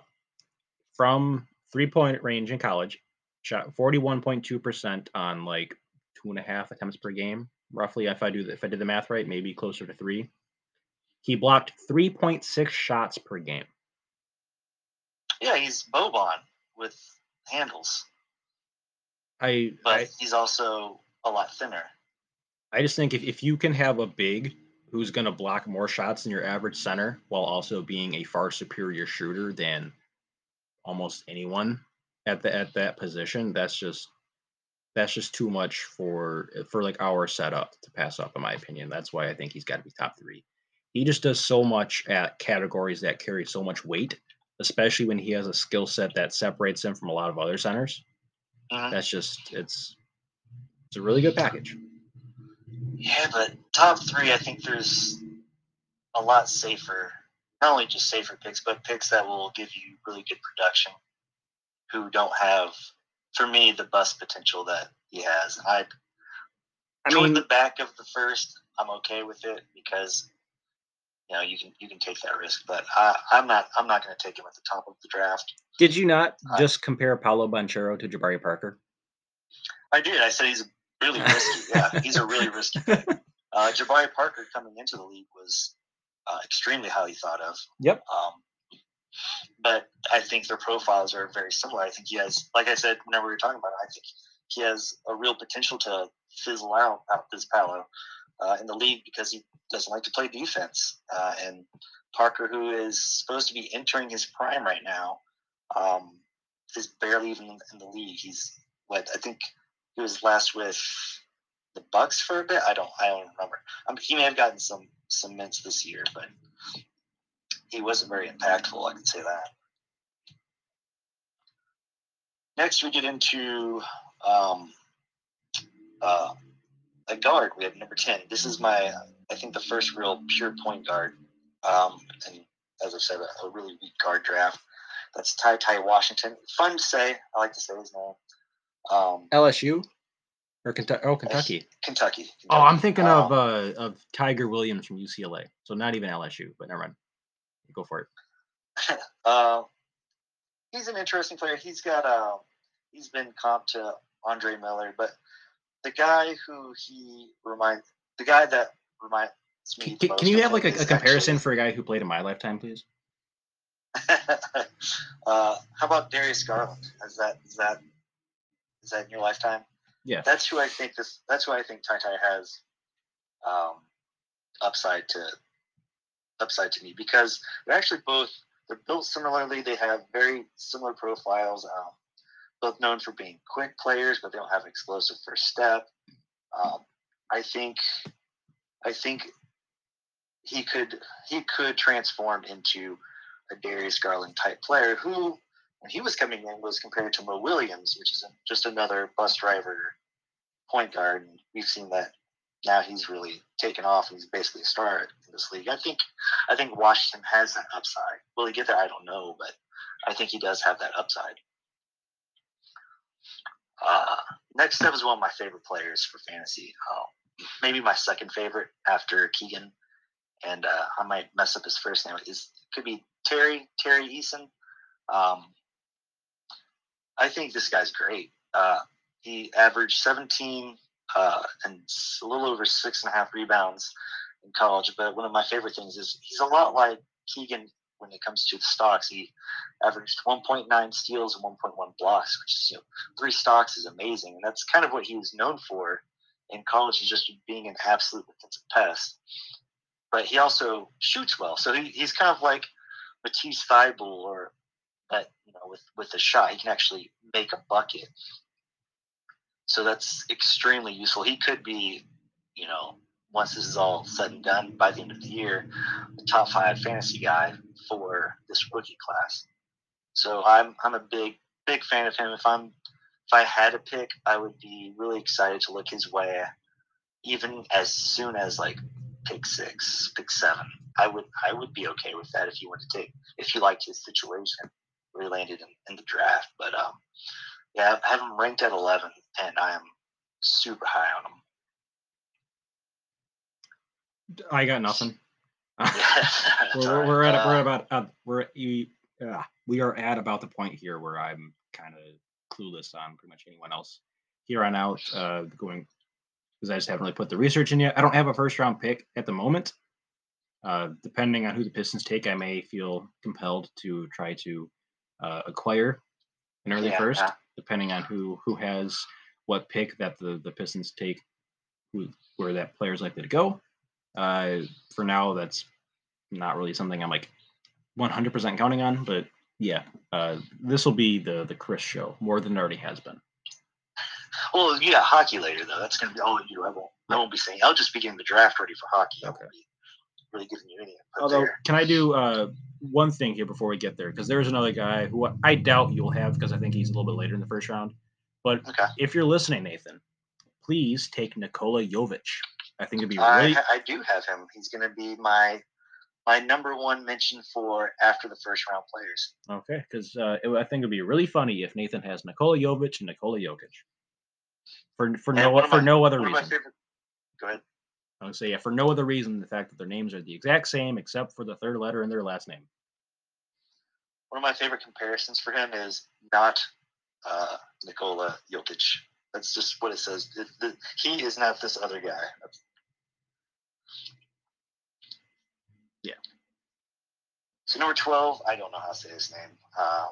from three point range in college shot 41.2% on like two and a half attempts per game roughly if i do the, if i did the math right maybe closer to three he blocked 3.6 shots per game yeah. He's Boban with handles, i but I, he's also a lot thinner. I just think if, if you can have a big who's going to block more shots than your average center while also being a far superior shooter than almost anyone at the at that position that's just that's just too much for for like our setup to pass up in my opinion that's why i think he's got to be top three he just does so much at categories that carry so much weight especially when he has a skill set that separates him from a lot of other centers Mhm. that's just it's it's a really good package Yeah, but top three, I think there's a lot safer. Not only just safer picks, but picks that will give you really good production. Who don't have, for me, the bust potential that he has. And I, I toward mean- the back of the first, I'm okay with it because you know you can you can take that risk. But I, I'm not I'm not going to take him at the top of the draft. Did you not I- just compare Paolo Banchero to Jabari Parker? I did. I said he's really risky. Yeah, he's a really risky pick. Uh, Jabari Parker coming into the league was uh, extremely highly thought of. Yep. Um, but I think their profiles are very similar. I think he has, like I said, whenever we were talking about it, I think he has a real potential to fizzle out out this Paolo uh, in the league because he doesn't like to play defense. Uh, and Parker, who is supposed to be entering his prime right now, um, is barely even in, the league. He's what I think he was last with the Bucks for a bit. I don't I don't remember. Um, he may have gotten some some mints this year, but he wasn't very impactful. I can say that. Next, we get into um, uh, a guard. We have number ten. This is my I think the first real pure point guard, um, and as I said, a, a really weak guard draft. That's TyTy Washington. Fun to say. I like to say his name. Um, LSU or Kentucky? Oh, Kentucky. Kentucky. Oh, I'm thinking of Um, uh, of Tiger Williams from UCLA. So not even LSU, but never mind. Go for it. Uh, he's an interesting player. He's got uh, he's been comped to Andre Miller, but the guy who he reminds the guy that reminds me. Can, can you have like a, a is comparison for a guy who played in my lifetime, please? uh, how about Darius Garland? Is that is that is that in your lifetime? Yeah. That's who I think this. That's who I think TyTy has um, upside to upside to me because they're actually both they're built similarly. They have very similar profiles. Um, both known for being quick players, but they don't have explosive first step. Um, I think I think he could he could transform into a Darius Garland type player who when he was coming in was compared to Mo Williams, which is just another bus driver point guard. And we've seen that now he's really taken off. And he's basically a star in this league. I think I think Washington has that upside. Will he get there? I don't know, but I think he does have that upside. Uh, next up is one of my favorite players for fantasy. Uh, maybe my second favorite after Keegan, and uh, I might mess up his first name. Is could be Terry Terry Eason. Um, I think this guy's great. Uh, he averaged 17 uh, and a little over six and a half rebounds in college. But one of my favorite things is he's a lot like Keegan when it comes to the stocks. He averaged 1.9 steals and 1.1 blocks, which is you know, three stocks is amazing, and that's kind of what he was known for in college, is just being an absolute defensive pest. But he also shoots well, so he, he's kind of like Matisse Thybulle, or that you know with with a shot he can actually make a bucket. So that's extremely useful. He could be, you know, once this is all said and done by the end of the year, the top five fantasy guy for this rookie class. So I'm I'm a big big fan of him. If I'm if I had a pick, I would be really excited to look his way, even as soon as like pick six, pick seven. I would I would be okay with that if you want to take if you liked his situation where he landed in, in the draft. But um, yeah, I have him ranked at eleven, and I am super high on him. I got nothing. we're, we're, at we're uh, about uh, we're uh, we are at about the point here where I'm kind of clueless on pretty much anyone else here on out uh, going because I just haven't really put the research in yet. I don't have a first round pick at the moment. Uh, depending on who the Pistons take, I may feel compelled to try to uh, acquire an early yeah, first, yeah. depending on who who has what pick that the the Pistons take, who, where that player is likely to go. Uh, for now, that's not really something I'm like 100% counting on, but yeah, uh, this will be the the Chris show more than it already has been. Well, you got hockey later though. That's going to be all you. I won't. I won't be saying. I'll just be getting the draft ready for hockey. Okay. really giving you any. Although, there. can I do uh, one thing here before we get there? Because there's another guy who I doubt you'll have because I think he's a little bit later in the first round. But okay. if you're listening, Nathan, please take Nikola Jovic. I think it'd be really. I, I do have him. He's going to be my my number one mention for after the first round players. Okay, because uh, I think it'd be really funny if Nathan has Nikola Jovic and Nikola Jokic. For for no for my, no other reason. Favorite... Go ahead. I would say yeah, for no other reason the fact that their names are the exact same except for the third letter in their last name. One of my favorite comparisons for him is not uh, Nikola Jokic. That's just what it says. It, the, he is not this other guy. Yeah. So number twelve, I don't know how to say his name. Um,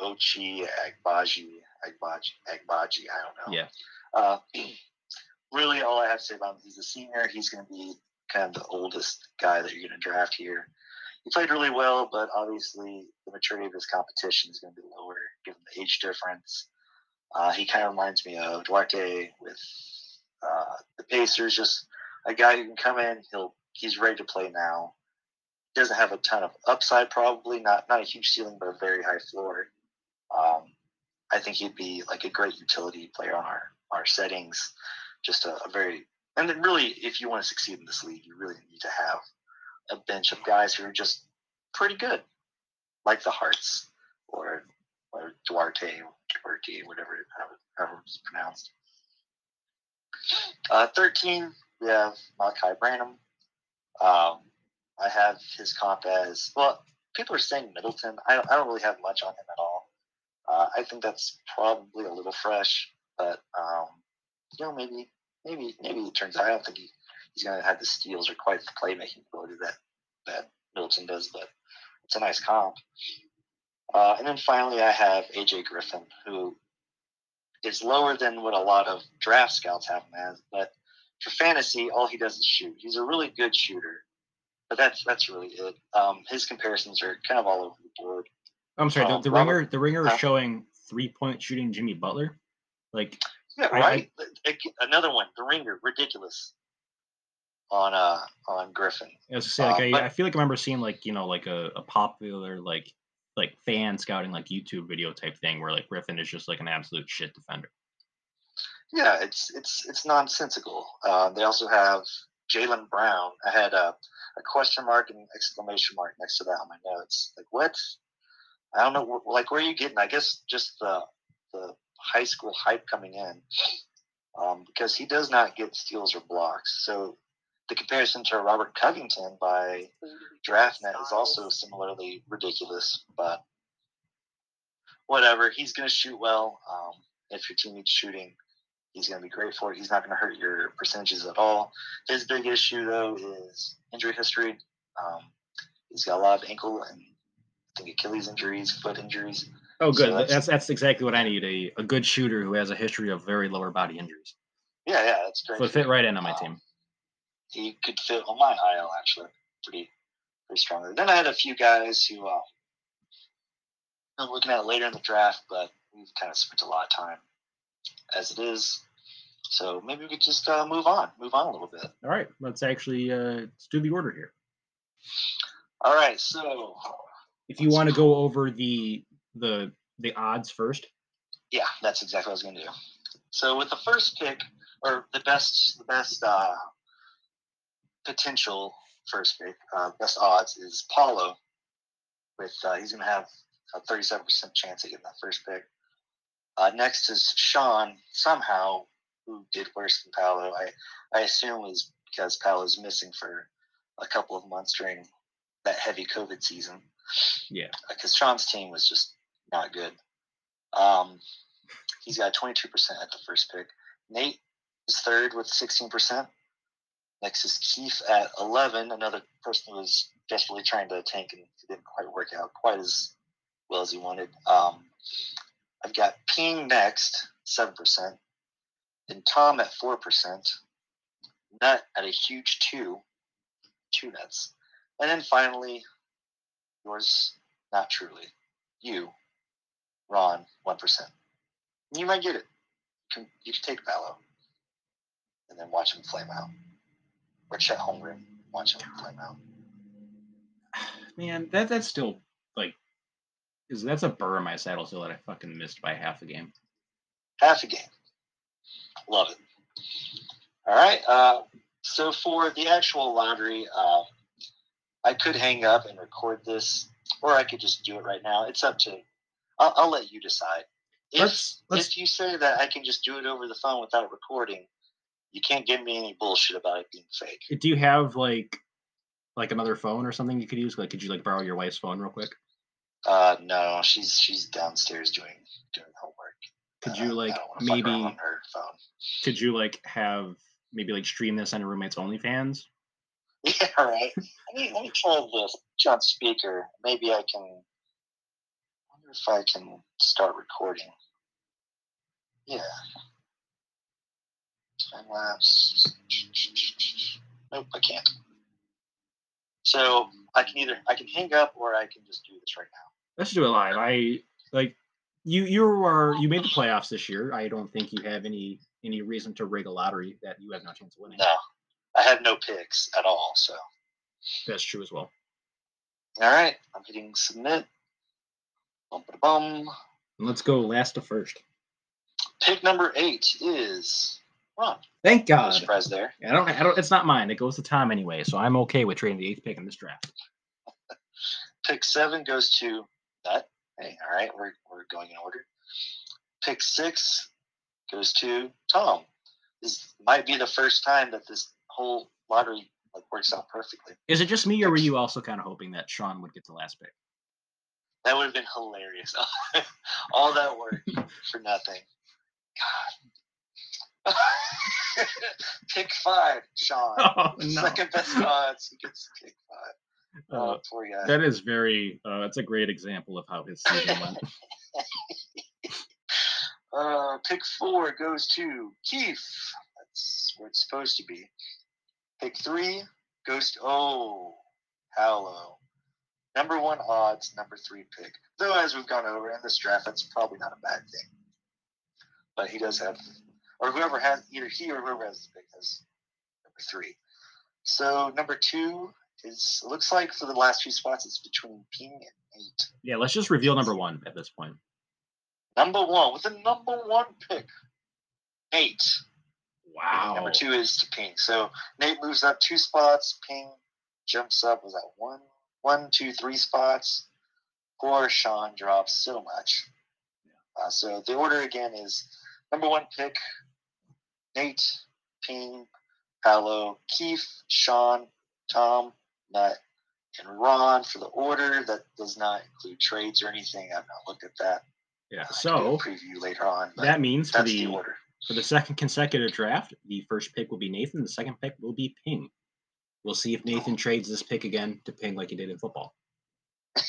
Ochai Agbaji, Agbaji, Agbaji. I don't know. Yeah. Uh, really, all I have to say about him, he's a senior. He's going to be kind of the oldest guy that you're going to draft here. He played really well, but obviously the maturity of his competition is going to be lower given the age difference. Uh, he kind of reminds me of Duarte with uh, the Pacers, just a guy who can come in. He'll he's ready to play now. Doesn't have a ton of upside, probably not not a huge ceiling, but a very high floor. Um, I think he'd be like a great utility player on our our settings. Just a, a very and then really, if you want to succeed in this league, you really need to have a bench of guys who are just pretty good, like the Harts or or Duarte, Duarte, whatever however it's pronounced. Uh, Thirteen, we have Malaki Branham. Um, I have his comp as well. People are saying Middleton. I don't, I don't really have much on him at all. Uh, I think that's probably a little fresh, but um, you know, maybe, maybe, maybe it turns out. I don't think he, he's going to have the steals or quite the playmaking ability that that Middleton does, but it's a nice comp. Uh, and then finally, I have AJ Griffin, who is lower than what a lot of draft scouts have him as, but for fantasy, all he does is shoot. He's a really good shooter, but that's that's really it. Um, his comparisons are kind of all over the board. I'm sorry. Um, the, the Robert, ringer, the ringer is showing three point shooting Jimmy Butler. Like, yeah, right. I, Another one, the ringer, ridiculous on uh on Griffin. I was say, like, uh, I, but, I feel like I remember seeing like you know like a, a popular like like fan scouting like YouTube video type thing where like Griffin is just like an absolute shit defender. Yeah, it's it's it's nonsensical. Uh, they also have Jaylen Brown. I had a, a question mark and exclamation mark next to that on my notes. Like what? I don't know. Like where are you getting? I guess just the the high school hype coming in, um, because he does not get steals or blocks. So the comparison to Robert Covington by DraftNet is also similarly ridiculous. But whatever, he's going to shoot well. Um, If your team needs shooting, he's going to be great for it. He's not going to hurt your percentages at all. His big issue, though, is injury history. Um, he's got a lot of ankle and I think Achilles injuries, foot injuries. Oh, So good. that's- that's that's exactly what I need. A, a good shooter who has a history of very lower body injuries. Yeah, yeah, that's great. So fit right in on my Um, team. he could fit on my IL actually pretty pretty strongly. Then I had a few guys who uh, I'm looking at later in the draft, but we've kind of spent a lot of time as it is. So maybe we could just uh, move on, move on a little bit. All right, let's actually uh, let's do the order here. All right, so If you want to go over the the the odds first, yeah, that's exactly what I was gonna do. So with the first pick, or the best, the best uh, potential first pick, uh, best odds is Paolo. With uh, he's gonna have a thirty-seven percent chance of getting that first pick. Uh, next is Sean. Somehow, who did worse than Paolo? I I assume was because Paolo's missing for a couple of months during that heavy COVID season. Yeah. because Sean's team was just not good. Um, he's got 22% at the first pick. Nate is third with 16%. Next is Keith at 11, another person who was desperately trying to tank and it didn't quite work out quite as well as he wanted. Um, I've got Ping next, 7%. Then Tom at 4%. Nut at a huge 2. Two nuts. And then finally, yours not truly. You, Ron, 1%. You might get it. You can, you can take Paolo and then watch him flame out. Or Chet Holmgren, watch him flame out. man, that that's still is that's a burr in my saddle still that I fucking missed by half a game. Half a game. Love it. All right. Uh, so for the actual lottery, uh, I could hang up and record this, or I could just do it right now. It's up to. I'll, I'll let you decide. If Let's- let's- if you say that I can just do it over the phone without recording, you can't give me any bullshit about it being fake. Do you have like like another phone or something you could use? Like, could you like borrow your wife's phone real quick? Uh, no, she's she's downstairs doing doing homework. Could Uh, you like don't wanna fuck her maybe on her phone? could you like have maybe like stream this on your roommate's OnlyFans? Yeah, right. Let me let me try this. On speaker. Maybe I can. Wonder if I can start recording. Yeah. Time lapse. Nope, I can't. So I can either I can hang up or I can just do this right now. Let's do it live. I like you. You are you made the playoffs this year. I don't think you have any any reason to rig a lottery that you have no chance of winning. No, I have no picks at all. So That's true as well. all right, I'm hitting submit. Bum, bum. Let's go last to first. Pick number eight is Ron. Thank No God. surprise there. I don't. I don't. It's not mine. It goes to Tom anyway, so I'm okay with trading the eighth pick in this draft. Pick seven goes to Hey, all right, we're, we're going in order. Pick six goes to Tom. This might be the first time that this whole lottery like works out perfectly. Is it just me, or were you also kind of hoping that Sean would get the last pick? That would have been hilarious. All that work for nothing. God. pick five, Sean. Oh no. Second best odds. He gets pick five. Oh, Uh, poor guy. that is very. Uh, that's a great example of how his season went. Uh, pick four goes to Keith. That's where it's supposed to be. Pick three goes to oh, Hallow. Number one odds, number three pick. Though as we've gone over in this draft, that's probably not a bad thing. But he does have, or whoever has either he or whoever has the pick has number three. So number two is looks like for the last few spots it's between Ping and eight. Yeah, let's just reveal number one at this point. Number one with the number one pick, Nate. Wow. Number two is to Ping. So Nate moves up two spots. Ping jumps up. Was that one, one, two, three spots? Poor Sean drops so much. Uh, so the order again is number one pick, Nate, Ping, Paolo, Keith, Sean, Tom, Nut, and Ron for the order. That does not include trades or anything. I've not looked at that. Yeah. I can do a So preview later on. That means for the the order. for the second consecutive draft, the first pick will be Nathan. The second pick will be Ping. We'll see if Nathan oh. trades this pick again to Ping like he did in football.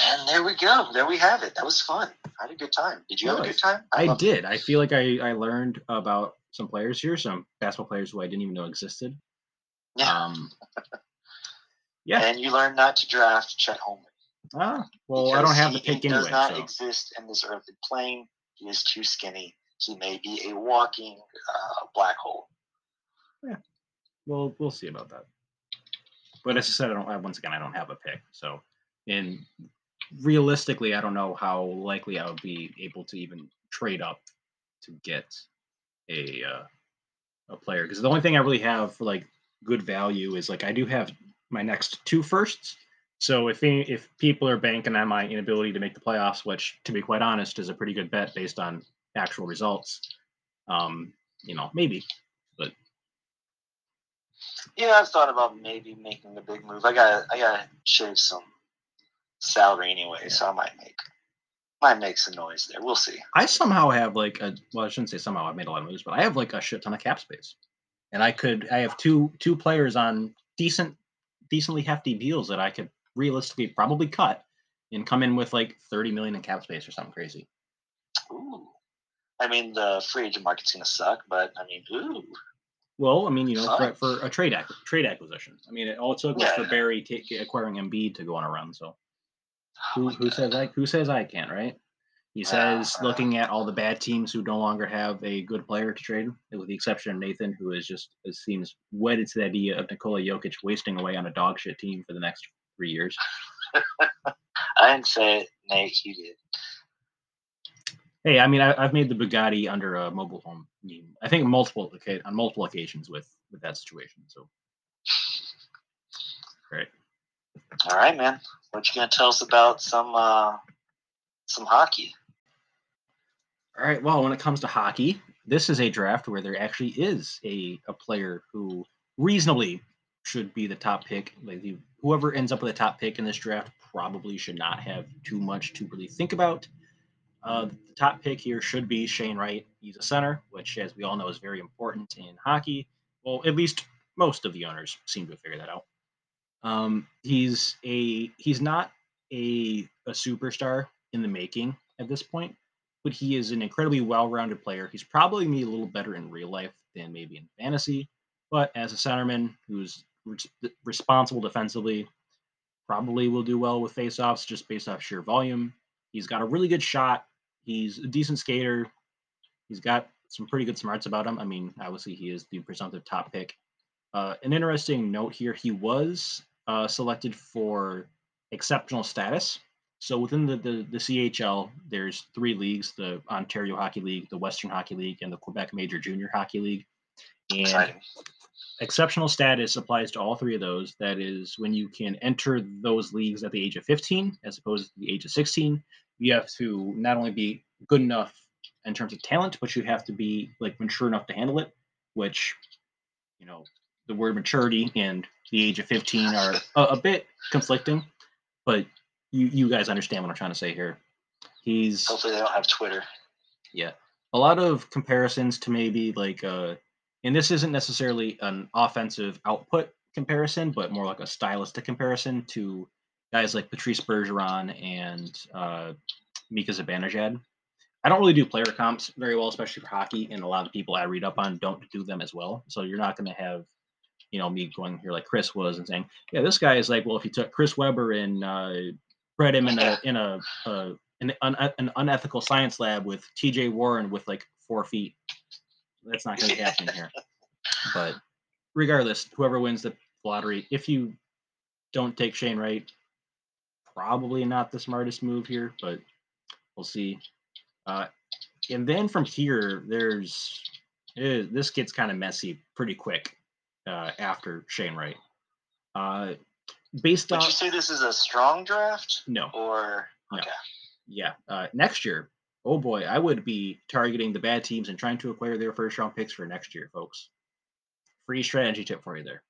And there we go. There we have it. That was fun. I had a good time. Did you have a good time? I it. did. I feel like I, I learned about some players here, some basketball players who I didn't even know existed. Yeah. Um, yeah. And you learned not to draft Chet Holmgren. ah, well, I don't have the pick he pick does not So. exist in this earthly plane. He is too skinny. He may be a walking uh, black hole. Yeah. Well, we'll see about that. But as I said, I don't. Once again, I don't have a pick. So, in realistically, I don't know how likely I would be able to even trade up to get a uh, a player because the only thing I really have for like good value is like I do have my next two firsts. So if any, if people are banking on my inability to make the playoffs, which to be quite honest is a pretty good bet based on actual results, um, you know, maybe. but Yeah, I've thought about maybe making a big move. I got I got to shave some salary anyway, so I might make might make some noise there. We'll see. I somehow have like a well, I shouldn't say somehow I've made a lot of moves, but I have like a shit ton of cap space, and I could I have two two players on decent decently hefty deals that I could realistically probably cut and come in with like thirty million in cap space or something crazy. Ooh. I mean, the free agent market's gonna suck, but I mean, ooh, Well, I mean, you know, for, for a trade ac- trade acquisition. I mean, it all it took was Yeah, for. Barry take, acquiring Embiid to go on a run. So oh who my who God. says I who says I can't, right? He says, Uh, looking at all the bad teams who no longer have a good player to trade, with the exception of Nathan, who is just it seems wedded to the idea of Nikola Jokic wasting away on a dog shit team for the next three years. I didn't say it, Nate. You did. Hey, I mean, I, I've made the Bugatti under a mobile home. I, I think multiple on multiple occasions with with that situation. So, right. All right, man. What you gonna tell us about some uh some hockey? All right. Well, when it comes to hockey, this is a draft where there actually is a, a player who reasonably should be the top pick. Like the, whoever ends up with a top pick in this draft probably should not have too much to really think about. Uh, the top pick here should be Shane Wright. He's a center, which, as we all know, is very important in hockey. Well, at least most of the owners seem to have figured that out. Um, he's a he's not a a superstar in the making at this point but he is an incredibly well-rounded player. He's probably gonna be a little better in real life than maybe in fantasy, but as a centerman who's res- responsible defensively, probably will do well with faceoffs just based off sheer volume. He's got a really good shot. He's a decent skater. He's got some pretty good smarts about him. I mean, obviously he is the presumptive top pick. Uh, an interesting note here: he was uh, selected for exceptional status. So within the, the, the CHL, there's three leagues: the Ontario Hockey League, the Western Hockey League, and the Quebec Major Junior Hockey League. And Exciting. exceptional status applies to all three of those. That is, when you can enter those leagues at the age of 15 as opposed to the age of 16, you have to not only be good enough in terms of talent, but you have to be like mature enough to handle it. Which, you know, the word maturity and the age of 15 are a, a bit conflicting, but you you guys understand what I'm trying to say here. He's Hopefully they don't have Twitter. yeah. A lot of comparisons to maybe like uh and this isn't necessarily an offensive output comparison, but more like a stylistic comparison to guys like Patrice Bergeron and uh Mika Zibanejad. I don't really do player comps very well, especially for hockey, and a lot of people I read up on don't do them as well. So you're not gonna have you know, me going here like Chris was and saying, yeah, this guy is like, well, if you took Chris Webber and uh, bred him in a in a, a an, un, an unethical science lab with T.J. Warren with like four feet, that's not going to be happening here. But regardless, whoever wins the lottery, if you don't take Shane Wright, probably not the smartest move here, but we'll see. Uh, and then from here, there's eh, this gets kind of messy pretty quick uh, after Shane Wright. Uh, based Would on you say this is a strong draft no, or No. okay? yeah, uh, next year, oh boy, I would be targeting the bad teams and trying to acquire their first round picks for next year, folks. Free strategy tip for you there.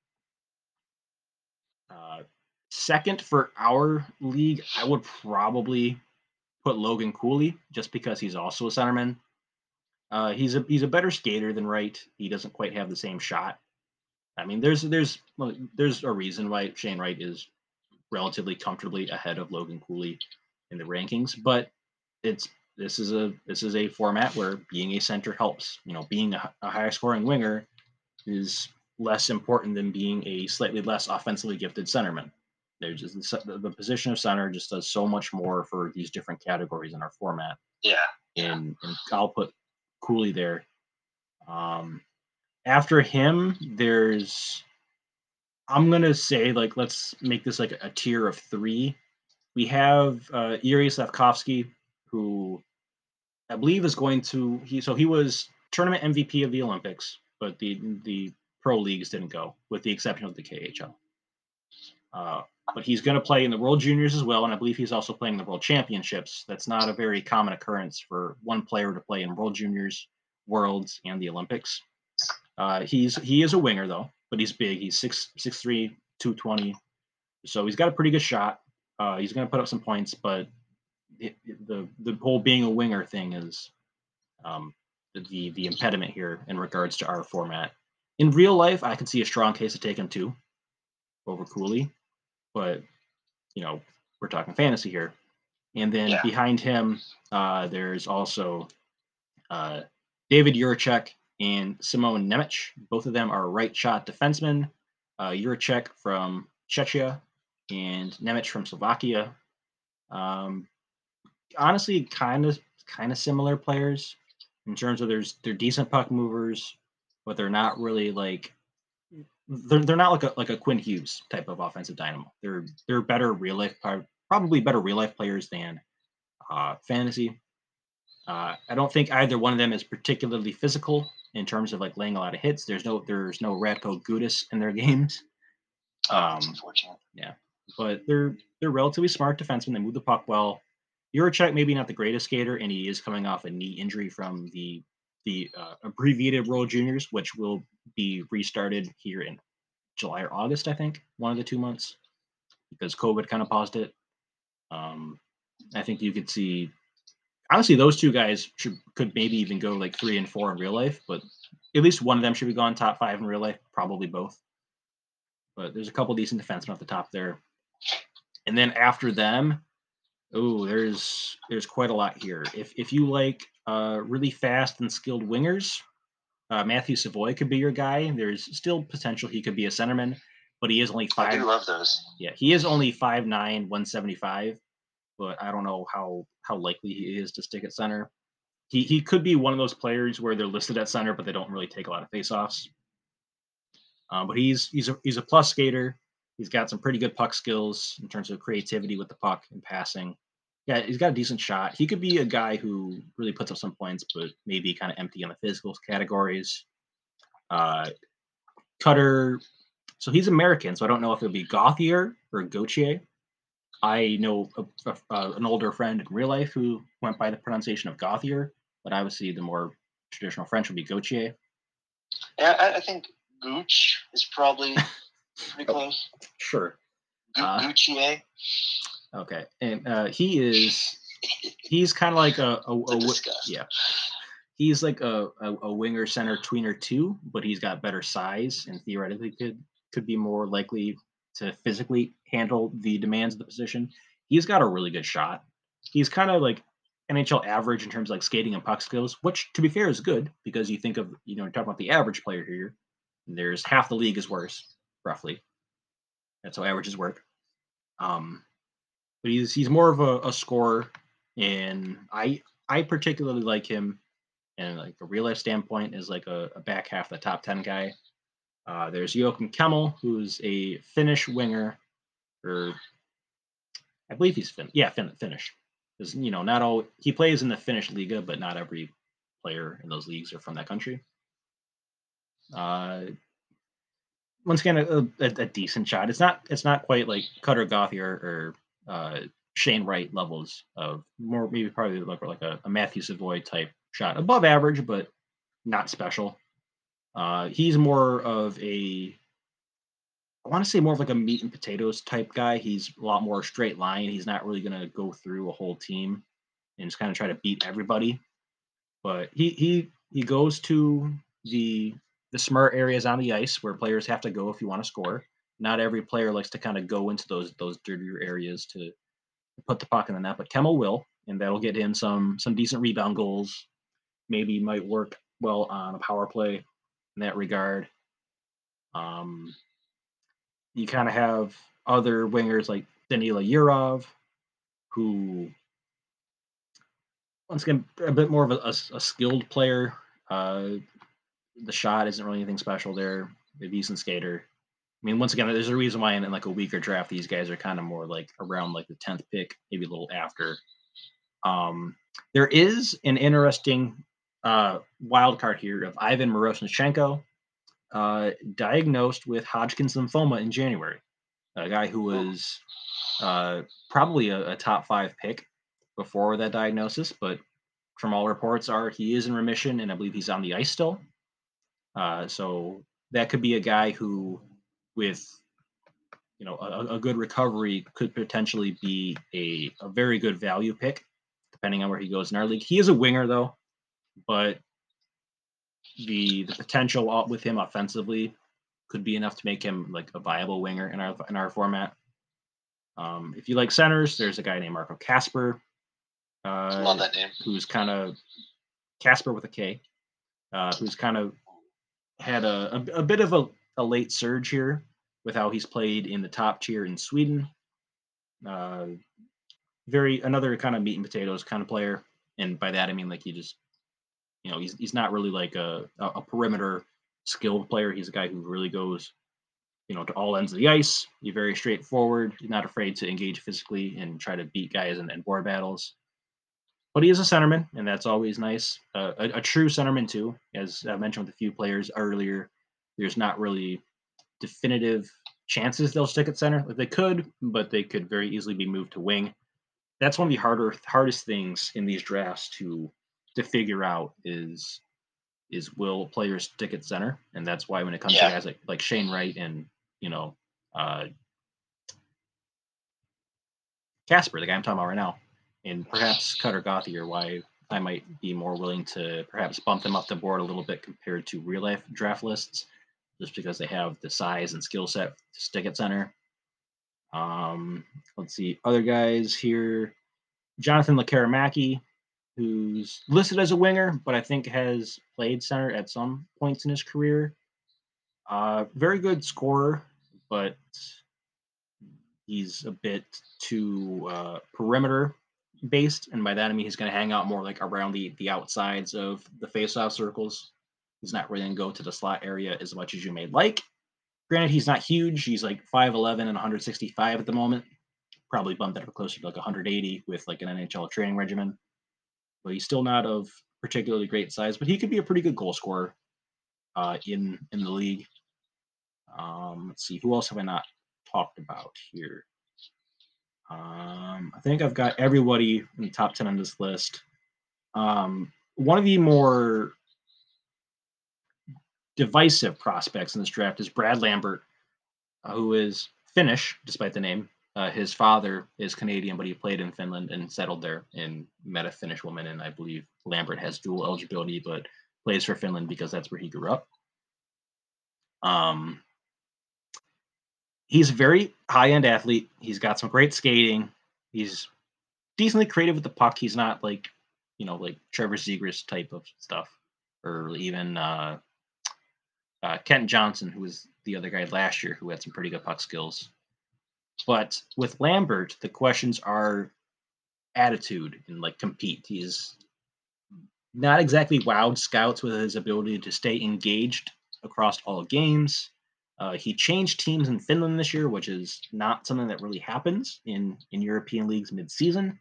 Uh, second for our league, I would probably put Logan Cooley just because he's also a centerman. Uh, he's a he's a better skater than Wright. He doesn't quite have the same shot. I mean, there's there's well, there's a reason why Shane Wright is relatively comfortably ahead of Logan Cooley in the rankings, but it's this is a this is a format where being a center helps. You know, being a, a higher scoring winger is less important than being a slightly less offensively gifted centerman. There's just the, the position of center just does so much more for these different categories in our format. Yeah. And, and I'll put Cooley there. Um, after him, there's I'm gonna say like let's make this like a, tier of three. We have uh, Yuri Slafkovsky, who I believe is going to he so he was tournament MVP of the Olympics, but the the pro leagues didn't go, with the exception of the KHL. Uh, but he's going to play in the World Juniors as well, and I believe he's also playing the World Championships. That's not a very common occurrence for one player to play in World Juniors, Worlds, and the Olympics. Uh, he's he is a winger though, but he's big. He's six six three, two twenty, so he's got a pretty good shot. Uh, he's going to put up some points, but it, the the whole being a winger thing is um, the the impediment here in regards to our format. In real life, I could see a strong case to take him too over Cooley, but you know we're talking fantasy here. And then yeah. behind him, uh, there's also uh, David Jiricek and Simon Nemec. Both of them are right shot defensemen. Uh, Jiricek from Czechia and Nemec from Slovakia. Um, honestly, kind of kind of similar players in terms of there's they're decent puck movers, but they're not really like they're, they're not like a like a Quinn Hughes type of offensive dynamo. They're they're better real life probably better real life players than uh, fantasy. Uh, I don't think either one of them is particularly physical in terms of like laying a lot of hits. There's no there's no Radko Gudas in their games. Um. Yeah, but they're they're relatively smart defensemen. They move the puck well. Jiricek maybe not the greatest skater, and he is coming off a knee injury from the the uh, abbreviated World Juniors, which will be restarted here in July or August, I think, one of the two months, because COVID kind of paused it. Um, I think you could see honestly, those two guys should could maybe even go like three and four in real life, but at least one of them should be gone top five in real life, probably both. But there's a couple decent defensemen at the top there. And then after them, oh, there's there's quite a lot here. If if you like uh, really fast and skilled wingers, uh, Matthew Savoie could be your guy. There's still potential he could be a centerman, but he is only five. I do love those. Yeah, he is only five nine, one seventy five but I don't know how how likely he is to stick at center. He he could be one of those players where they're listed at center, but they don't really take a lot of faceoffs. Um, but he's he's a he's a plus skater. He's got some pretty good puck skills in terms of creativity with the puck and passing. Yeah, he's got a decent shot. He could be a guy who really puts up some points, but maybe kind of empty on the physical categories. Uh, Cutter, so he's American, so I don't know if it'll be Gauthier or Gauthier. I know a, a, a, an older friend in real life who went by the pronunciation of Gauthier, but obviously the more traditional French would be Gautier. Yeah, I, I think Gooch is probably pretty oh, close. Sure. Gu- uh. Okay, and uh, he is he's kind of like a, a, a, a yeah. He's like a, a, a winger center tweener too, but he's got better size and theoretically could could be more likely to physically handle the demands of the position. He's got a really good shot. He's kind of like NHL average in terms of like skating and puck skills, which to be fair is good because you think of you know talking about the average player here. There's half the league is worse, roughly. That's how averages work. Um, but he's he's more of a, a scorer, and I I particularly like him, and like a real life standpoint is like a, a back half the top ten guy. Uh, there's Joakim Kemell, who's a Finnish winger, or I believe he's fin. Yeah, fin- Finnish. Because you know, not all he plays in the Finnish Liiga, but not every player in those leagues are from that country. Uh, once again, a, a, a decent shot. It's not it's not quite like Cutter Gauthier or uh, Shane Wright levels of more maybe probably like like a, a Matthew Savoie type shot, above average, but not special. Uh, he's more of a, I want to say more of like a meat and potatoes type guy. He's a lot more straight line. He's not really going to go through a whole team. and just kind of try to beat everybody. But he he he goes to the the smart areas on the ice where players have to go if you want to score. Not every player likes to kind of go into those those dirtier areas to put the puck in the net, but Kemell will, and that'll get him some some decent rebound goals. Maybe might work well on a power play in that regard. Um, you kind of have other wingers like Danila Yurov, who once again a bit more of a, a, a skilled player. Uh, the shot isn't really anything special there. A decent skater. I mean, once again, there's a reason why in, in like a weaker draft, these guys are kind of more like around like the tenth pick, maybe a little after. Um, there is an interesting uh, wild card here of Ivan Miroshnichenko, uh, diagnosed with Hodgkin's lymphoma in January. A guy who was uh, probably a, a, top five pick before that diagnosis, but from all reports are he is in remission, and I believe he's on the ice still. Uh, so that could be a guy who, with you know a, a good recovery, could potentially be a, a very good value pick, depending on where he goes in our league. He is a winger though, but the the potential with him offensively could be enough to make him like a viable winger in our in our format. Um, if you like centers, there's a guy named Marco Kasper. Uh, Love that name. Who's kind of Casper with a K. Uh, who's kind of had a, a, a bit of a, a, late surge here with how he's played in the top tier in Sweden. Uh, very another kind of meat and potatoes kind of player, and by that I mean like he just you know, he's he's not really like a a perimeter skilled player. He's a guy who really goes, you know, to all ends of the ice. He's very straightforward. He's not afraid to engage physically and try to beat guys in, in board battles. But he is a centerman, and that's always nice. Uh, a, a true centerman too, as I mentioned with a few players earlier. There's not really definitive chances they'll stick at center. Like they could, but they could very easily be moved to wing. That's one of the harder hardest things in these drafts to to figure out is is will players stick at center, and that's why when it comes yeah. to guys like like Shane Wright and you know uh, Kasper, the guy I'm talking about right now, and perhaps Cutter Gauthier, why I might be more willing to perhaps bump them up the board a little bit compared to real life draft lists, just because they have the size and skill set to stick at center. Um, let's see, other guys here. Jonathan Lekkerimaki, who's listed as a winger, but I think has played center at some points in his career. Uh, very good scorer, but he's a bit too uh, perimeter based, and by that I mean he's going to hang out more like around the the outsides of the face-off circles. He's not really going to go to the slot area as much as you may like. Granted, he's not huge. He's like 5'11 and 165 at the moment. Probably bumped that up closer to like 180 with like an NHL training regimen but he's still not of particularly great size. But he could be a pretty good goal scorer uh, in in the league. Um, let's see, who else have I not talked about here? Um, I think I've got everybody in the top ten on this list. Um, one of the more divisive prospects in this draft is Brad Lambert, uh, who is Finnish, despite the name. Uh, his father is Canadian, but he played in Finland and settled there and met a Finnish woman. And I believe Lambert has dual eligibility, but plays for Finland because that's where he grew up. Um, he's a very high end athlete. He's got some great skating. He's decently creative with the puck. He's not like, you know, like Trevor Zegras type of stuff, or even uh, uh, Kent Johnson, who was the other guy last year who had some pretty good puck skills. But with Lambert, the questions are attitude and like compete. He's not exactly wowed scouts with his ability to stay engaged across all games. Uh, he changed teams in Finland this year, which is not something that really happens in in European leagues mid-season.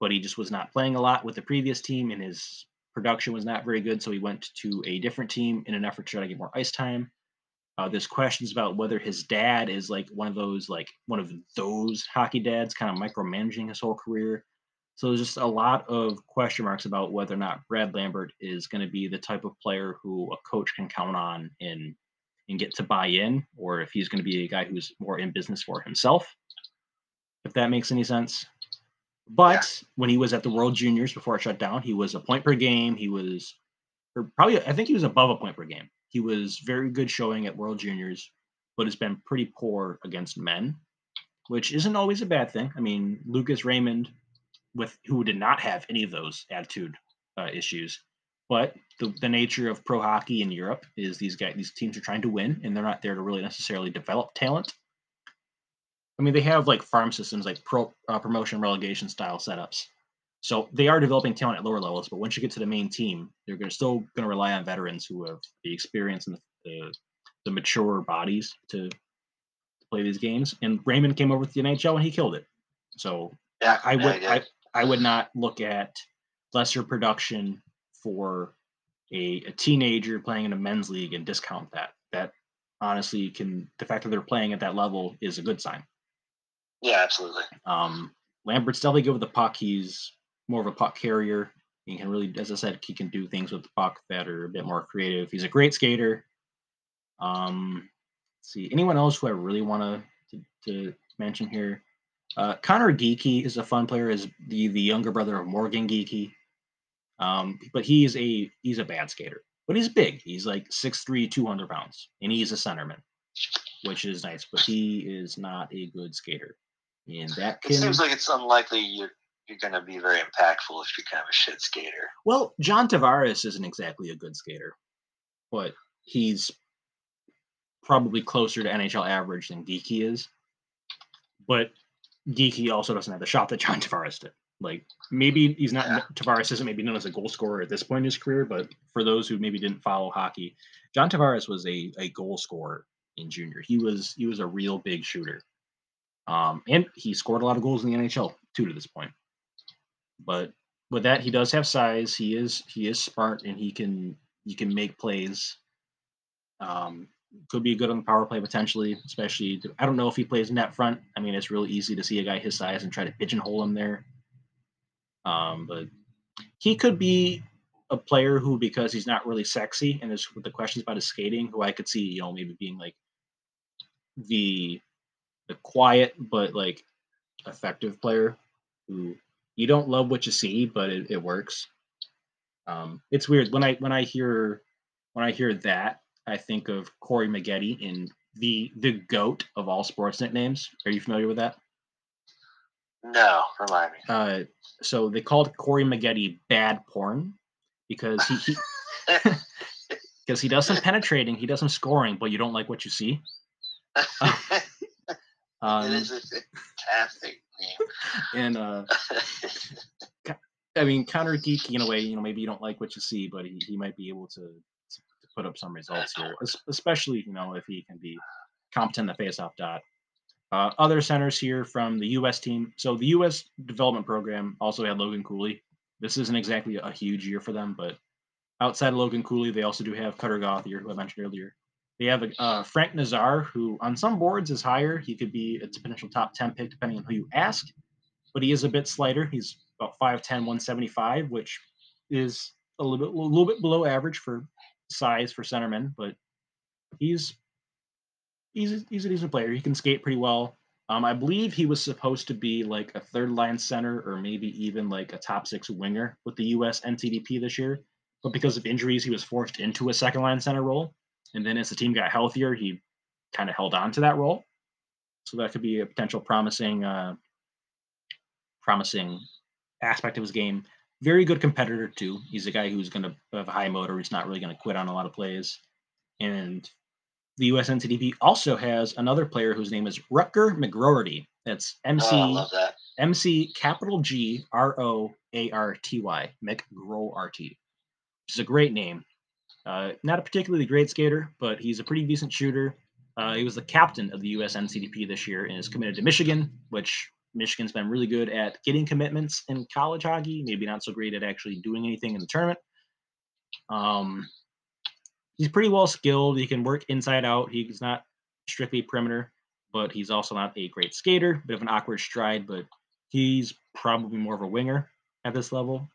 But he just was not playing a lot with the previous team, and his production was not very good. So he went to a different team in an effort to try to get more ice time. Uh, there's questions about whether his dad is like one of those like one of those hockey dads, kind of micromanaging his whole career. So there's just a lot of question marks about whether or not Brad Lambert is going to be the type of player who a coach can count on and and get to buy in, or if he's going to be a guy who's more in business for himself. If that makes any sense. But when he was at the World Juniors before it shut down, he was a point per game. He was, or probably, I think he was above a point per game. He was very good showing at World Juniors, but has been pretty poor against men, which isn't always a bad thing. I mean, Lucas Raymond, with who did not have any of those attitude uh, issues, but the, the nature of pro hockey in Europe is these guys, these teams are trying to win, and they're not there to really necessarily develop talent. I mean, they have like farm systems, like pro uh, promotion relegation style setups. So they are developing talent at lower levels, but once you get to the main team, they're gonna, still going to rely on veterans who have the experience and the, the, mature bodies to, to play these games. And Raymond came over to the NHL and he killed it. So Yeah, I yeah, would yeah. I, I would not look at lesser production for a, a teenager playing in a men's league and discount that. That honestly can the fact that they're playing at that level is a good sign. yeah, absolutely. Um, Lambert's definitely good with the puck. He's more of a puck carrier. He can really, as I said, he can do things with the puck that are a bit more creative. He's a great skater. Um, let's see anyone else who I really want to to mention here. Uh, Conor Geekie is a fun player. Is the the younger brother of Morgan Geekie. Um, but he's a he's a bad skater. But he's big. He's like 6'3", 200 pounds, and he's a centerman, which is nice. But he is not a good skater, and that It seems like it's unlikely you're you're going to be very impactful if you're kind of a shit skater. Well, John Tavares isn't exactly a good skater, but he's probably closer to NHL average than Geekie is. But Geekie also doesn't have the shot that John Tavares did. Like maybe he's not Yeah. Tavares isn't maybe known as a goal scorer at this point in his career, but for those who maybe didn't follow hockey, John Tavares was a, a goal scorer in junior. He was he was a real big shooter. Um, and he scored a lot of goals in the NHL too to this point. But with that, he does have size. He is he is smart, and he can he can make plays. Um, could be good on the power play potentially, especially. I don't know if he plays net front. I mean, it's really easy to see a guy his size and try to pigeonhole him there. Um, but he could be a player who, because he's not really sexy, and there's with the questions about his skating, who I could see, you know, maybe being like the the quiet but like effective player who you don't love what you see, but it, it works. Um, it's weird when I when I hear when I hear that, I think of Corey Maggette in the the goat of all sports nicknames. Are you familiar with that? No, remind me. Uh, so they called Corey Maggette bad porn because he, he because he does some penetrating, he does some scoring, but you don't like what you see. it Um, is a fantastic. And uh, I mean, Conor Geekie in a way, you know, maybe you don't like what you see, but he, he might be able to, to put up some results here, especially you know if he can be competent in the faceoff dot. Uh, other centers here from the U.S. team. So the U.S. development program also had Logan Cooley. This isn't exactly a huge year for them, but outside of Logan Cooley, they also do have Cutter Gauthier, who I mentioned earlier. They have uh, Frank Nazar, who on some boards is higher. He could be a potential top 10 pick, depending on who you ask, but he is a bit slighter. He's about 5'10, 175, which is a little bit, a little bit below average for size for centerman, but he's he's he's a decent player. He can skate pretty well. Um, I believe he was supposed to be like a third line center or maybe even like a top six winger with the U.S. NTDP this year, but because of injuries, he was forced into a second line center role. And then as the team got healthier, he kind of held on to that role. So that could be a potential promising, uh, promising aspect of his game. Very good competitor too. He's a guy who's going to have a high motor. He's not really going to quit on a lot of plays. And the US NTDP also has another player whose name is Rutger McGroarty. That's MC Oh, that. MC capital G R O A R T Y McGroarty, which is a great name. Uh, not a particularly great skater, but he's a pretty decent shooter. Uh, he was the captain of the US NTDP this year and is committed to Michigan, which Michigan's been really good at getting commitments in college hockey, maybe not so great at actually doing anything in the tournament. Um, he's pretty well skilled. He can work inside out. He's not strictly perimeter, but he's also not a great skater. Bit of an awkward stride, but he's probably more of a winger at this level.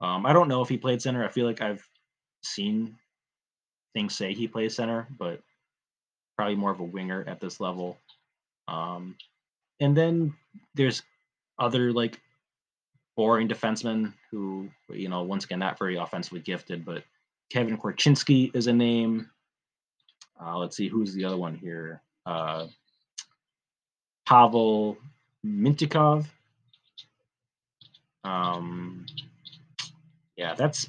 Um, I don't know if he played center. I feel like I've seen things say he plays center, but probably more of a winger at this level. Um, and then there's other like boring defensemen who, you know, once again, not very offensively gifted, but Kevin Korchinski is a name. Uh, let's see, who's the other one here? Uh, Pavel Mintyukov. Um, yeah, that's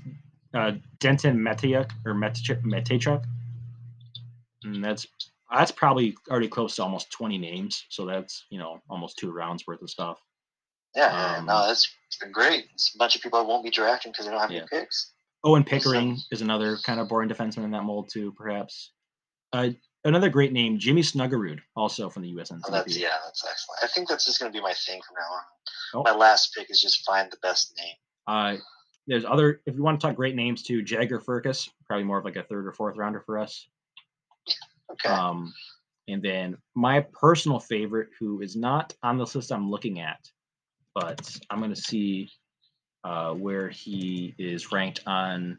uh, Denton Mateyuk or Mateychuk. And that's that's probably already close to almost 20 names. So that's, you know, almost two rounds worth of stuff. Yeah, Um, no, that's been great. It's a bunch of people that won't be drafting because they don't have Yeah. any picks. Owen Pickering is another kind of boring defenseman in that mold too, perhaps. Uh, another great name, Jimmy Snuggerud, also from the USN. Oh, that's yeah, that's excellent. I think that's just going to be my thing from now on. Oh. My last pick is just find the best name. Uh, there's other, if you want to talk great names too, Jagger Firkus, probably more of like a third or fourth rounder for us. Okay. Um, and then my personal favorite, who is not on this list I'm looking at, but I'm going to see uh, where he is ranked on.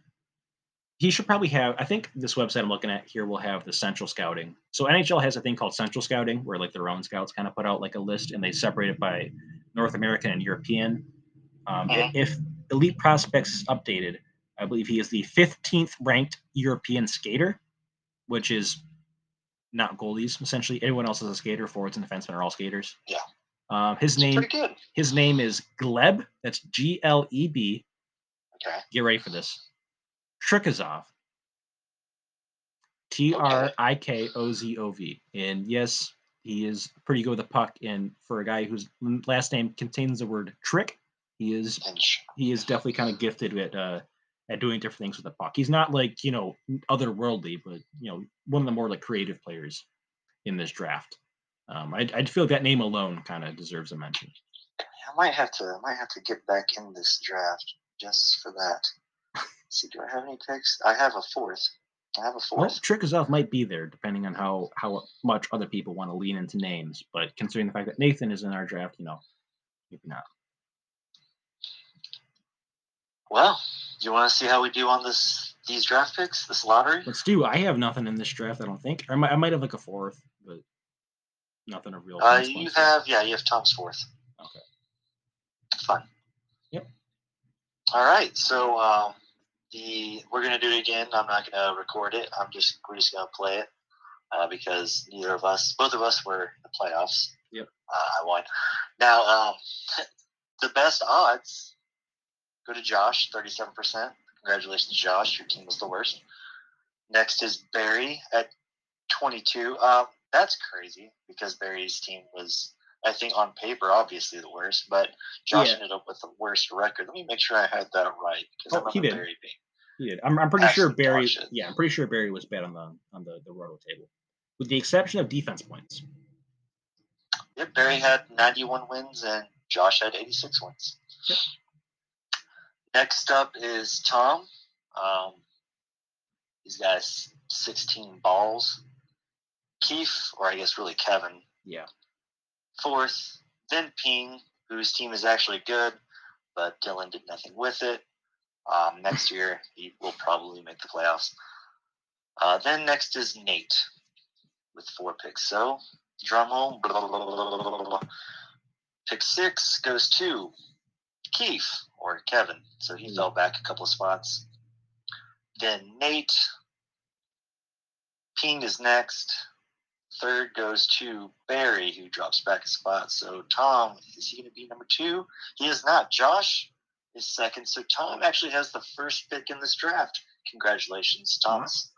He should probably have. I think this website I'm looking at here will have the central scouting. So NHL has a thing called central scouting, where like their own scouts kind of put out like a list, and they separate it by North American and European. Um, Mhm. If Elite Prospects is updated, I believe he is the 15th ranked European skater, which is not goalies essentially. Anyone else is a skater. Forwards and defensemen are all skaters. Yeah. Um, his It's name pretty good. his name is Gleb. That's G L E B. Okay. Get ready for this. Trikozov. T R I K O Z O V. And yes, he is pretty good with the puck. And for a guy whose last name contains the word trick, he is he is definitely kind of gifted at uh at doing different things with the puck. He's not like you know otherworldly, but you know one of the more like creative players in this draft. Um, I I feel like that name alone kind of deserves a mention. I might have to. I might have to get back in this draft just for that. Let's see, do I have any picks? I have a fourth. I have a Well, fourth. Trikozov might be there depending on how how much other people want to lean into names. But considering the fact that Nathan is in our draft, you know, maybe not. Well, do you want to see how we do on this these draft picks, this lottery? Let's do. I have nothing in this draft. I don't think. I might, I might have like a fourth, but nothing of real. Uh, you have yeah, you have Tom's fourth. Okay. Fun. Yep. All right, so um, the we're gonna do it again. I'm not gonna record it. I'm just we're just gonna play it uh, because neither of us, both of us, were in the playoffs. Yep. Uh, I won. Now, um, the best odds go to Josh, thirty-seven percent. Congratulations, Josh. Your team was the worst. Next is Barry at twenty-two. Uh, that's crazy because Barry's team was, I think, on paper, obviously the worst, but Josh Yeah. ended up with the worst record. Let me make sure I had that right because Oh, I he remember did. Barry being. He did. I'm, I'm pretty sure Barry. Yeah, I'm pretty sure Barry was bad on the on the the roto table, with the exception of defense points. Yep, Barry had 91 wins and Josh had 86 wins. Yep. Next up is Tom. Um, he's got 16 balls. Keith, or I guess really Kevin, Yeah. fourth. Then Ping, whose team is actually good, but Dylan did nothing with it. Um, next year, he will probably make the playoffs. Uh, then next is Nate with four picks. So, drum roll. blah, blah, blah, blah, blah, blah, blah. Pick six goes to Keith or Kevin. So he Mhm. fell back a couple of spots. Then Nate. Ping is next. Third goes to Barry, who drops back a spot. So Tom, is he going to be number two? He is not. Josh is second. So Tom actually has the first pick in this draft. Congratulations, Thomas.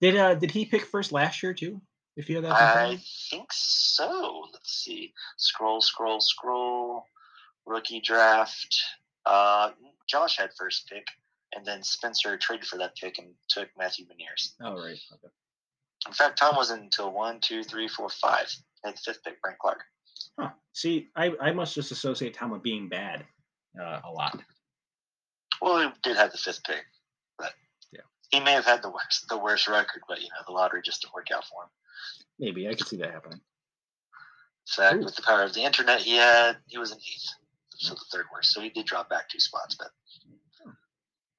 Did uh did he pick first last year too? If you have that. in front of I think so. Let's see. Scroll, scroll, scroll. Rookie draft. Uh, Josh had first pick, and then Spencer traded for that pick and took Matthew Beniers. Oh right. Okay. In fact, Tom wasn't until one, two, three, four, five. Had the fifth pick, Brent Clark. Huh. See, I I must just associate Tom with being bad, uh, a lot. Well, he did have the fifth pick, but Yeah. he may have had the worst the worst record, but you know the lottery just didn't work out for him. Maybe I could see that happening. In fact, Ooh. with the power of the internet, he had he was an eighth, so the third worst. So he did drop back two spots, but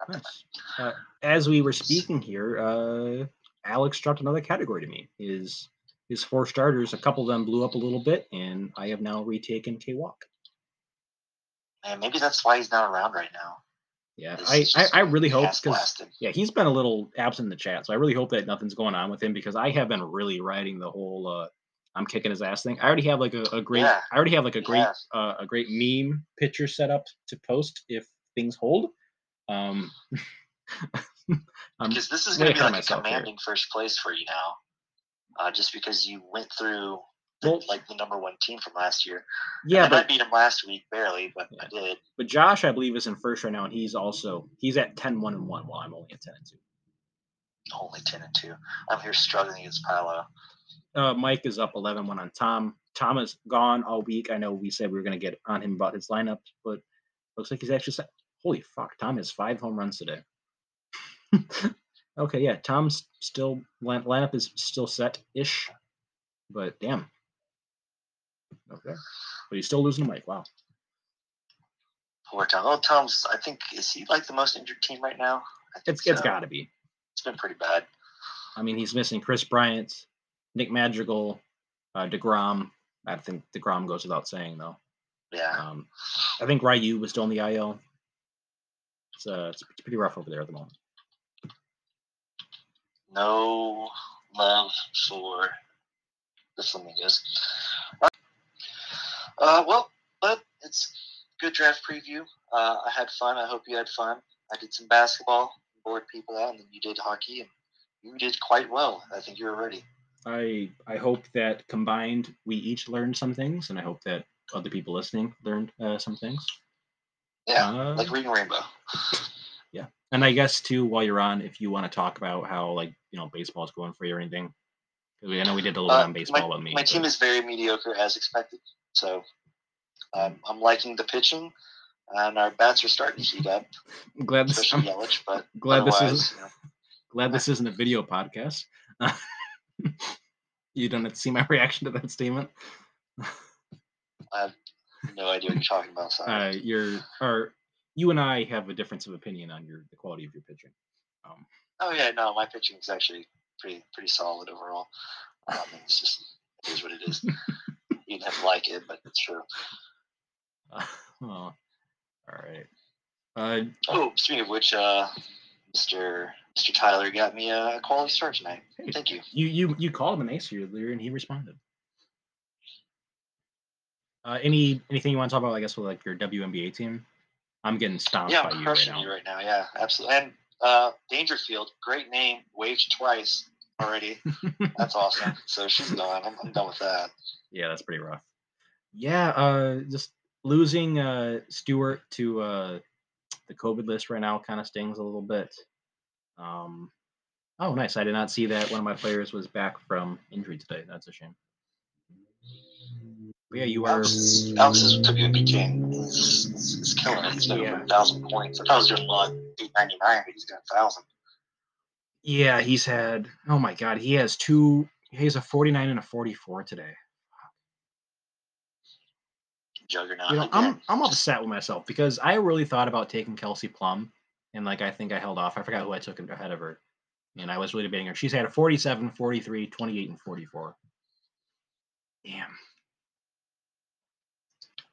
much. Nice. Uh, as we were speaking here, uh, Alex dropped another category to me. His his four starters, a couple of them blew up a little bit, and I have now retaken K Walk. And maybe that's why he's not around right now. Yeah, I, I, I really hope because yeah, he's been a little absent in the chat, so I really hope that nothing's going on with him because I have been really riding the whole uh I'm kicking his ass thing. I already have like a, a great Yeah, I already have like a great Yeah. uh, a great meme picture set up to post if things hold. Um, because this is going to be like a myself here. commanding first place for you now, uh, just because you went through the, Well- like the number one team from last year. yeah, I but might beat him last week barely, but I did. but Josh I believe is in first right now, and he's also he's at 10 1 and one, while I'm only at ten and two. Only ten and two. I'm here struggling against Paolo. Uh, Mike is up 11 1 on Tom. Tom is gone all week. I know we said we were going to get on him about his lineup, but looks like he's actually set. Holy fuck, Tom has five home runs today. okay, yeah, Tom's still line, lineup is still set ish, but damn. Okay, but he's still losing to Mike. Wow. Poor Tom. Oh, Tom's. I think is he like the most injured team right now? I think It's it's so. got to be. It's been pretty bad. I mean, he's missing Kris Bryant, Nick Madrigal, uh, Degrom. I think Degrom goes without saying though. Yeah. Um, I think Ryu was still in the IL. It's, uh, it's pretty rough over there at the moment. No love for the Flamingos. Uh, uh, well, but it's good draft preview. Uh, I had fun. I hope you had fun. I did some basketball, bored people out, and then you did hockey, and you did quite well. I think you were ready. I I hope that combined we each learned some things, and I hope that other people listening learned uh, some things. Yeah, Uh, like reading Rainbow. Yeah, and I guess too, while you're on, if you want to talk about how like you know baseball's going for you or anything, I know we did a little Uh, on baseball with me. My team is very mediocre as expected. So um, I'm liking the pitching, and our bats are starting to heat up, I'm glad this. Yelich. But glad this is you know, glad this isn't a video podcast. You don't see my reaction to that statement. I have no idea what you're talking about. Sorry. uh, you're or you and I have a difference of opinion on your the quality of your pitching. Um, Oh yeah, no, my pitching is actually pretty pretty solid overall. Um, it's just it is what it is. you didn't have like it, but it's true. oh, all right. Uh, Oh, speaking of which, uh, Mr. Mr. Tyler got me a quality start tonight. Hey. Thank you. you you you called him an ace earlier, and he responded. Uh, any anything you want to talk about? I guess with like your WNBA team. I'm getting stomped Yeah, by I'm you right now. you right now. Yeah, absolutely. And uh, Dangerfield, great name, waged twice already. That's awesome. So she's gone. I'm, I'm done with that. yeah, that's pretty rough. Yeah, uh, just losing uh Stewart to uh the COVID list right now kind of stings a little bit. Um, oh, nice. I did not see that one of my players was back from injury today. That's a shame. But yeah, you are. Alex, Alex is WNBA king. He's, he's, he's killing it. He's got Yeah. over a thousand points. I thought I was doing like eight ninety nine, but he's got a thousand. Yeah, he's had. Oh my God, he has two. He has a 49 and a 44 today. Juggernaut. You know. I'm I'm upset with myself because I really thought about taking Kelsey Plum, and like I think I held off. I forgot who I took him ahead of her, and I was really debating her. She's had a 47, 43, 28, and 44. Damn.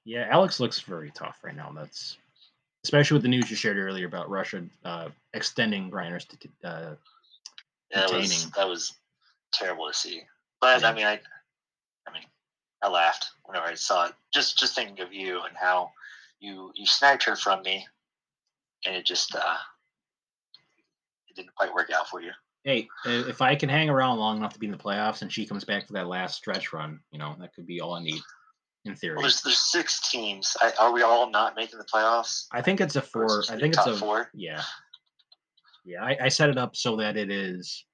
Yeah, Alex looks very tough right now. That's especially with the news you shared earlier about Russia uh, extending Griner's to uh, Yeah, that was that was terrible to see. But Yeah. I mean, I, I mean, I laughed whenever I saw it. Just just thinking of you and how you you snagged her from me, and it just uh, it didn't quite work out for you. hey, if I can hang around long enough to be in the playoffs and she comes back for that last stretch run, you know, that could be all I need in theory. Well, there's there's six teams. I, are we all not making the playoffs? I think it's a four. is it I think it's a four. yeah, yeah. I, I set it up so that it is.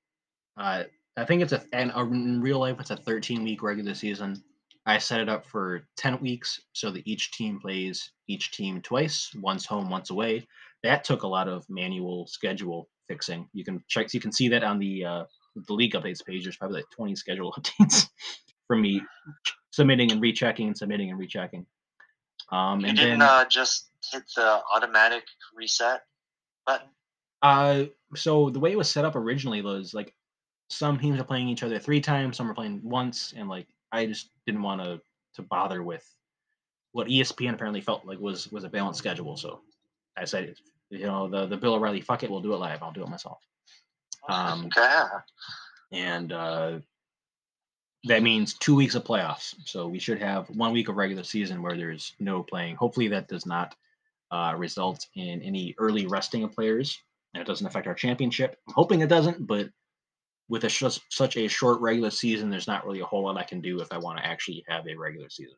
Uh, I think it's a and uh, in real life it's a 13 week regular season. I set it up for 10 weeks so that each team plays each team twice, once home, once away. That took a lot of manual schedule fixing. You can check. You can see that on the uh, the league updates page. There's probably like 20 schedule updates from me submitting and rechecking and submitting and rechecking. Um, You and didn't then uh, just hit the automatic reset button. Uh, so the way it was set up originally was like some teams are playing each other three times, some are playing once, and like I just didn't want to to bother with what ESPN apparently felt like was was a balanced schedule. So I said, you know, the the Bill O'Reilly, fuck it, we'll do it live. I'll do it myself. Um, Okay. and uh, that means two weeks of playoffs. So we should have one week of regular season where there's no playing. Hopefully, that does not uh, result in any early resting of players. And it doesn't affect our championship. I'm hoping it doesn't, but with a sh- such a short regular season, there's not really a whole lot I can do if I want to actually have a regular season.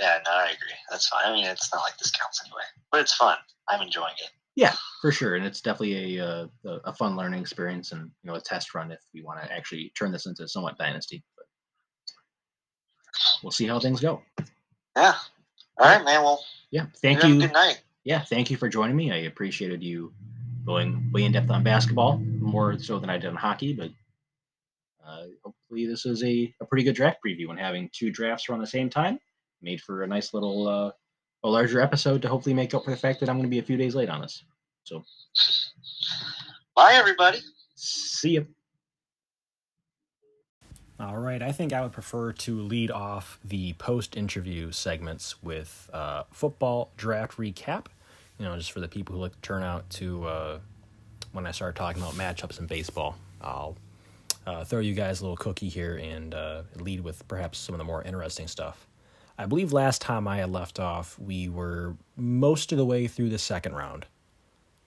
Yeah, no, I agree. That's fine. I mean, it's not like this counts anyway, but it's fun. I'm enjoying it. Yeah, for sure, and it's definitely a uh, a, a fun learning experience, and you know, a test run if we want to actually turn this into somewhat dynasty. But we'll see how things go. Yeah. All right, man. Well, Yeah, thank you. good night. Yeah, thank you for joining me. I appreciated you going way in depth on basketball, more so than I did on hockey. But uh, hopefully, this is a, a pretty good draft preview, and having two drafts run the same time made for a nice little uh, a larger episode to hopefully make up for the fact that I'm going to be a few days late on this. So, Bye, everybody. see you. All right, I think I would prefer to lead off the post interview segments with uh, football draft recap. You know, just for the people who like to turn out to uh, when I start talking about matchups in baseball. I'll uh, throw you guys a little cookie here and uh, lead with perhaps some of the more interesting stuff. I believe last time I had left off, we were most of the way through the second round.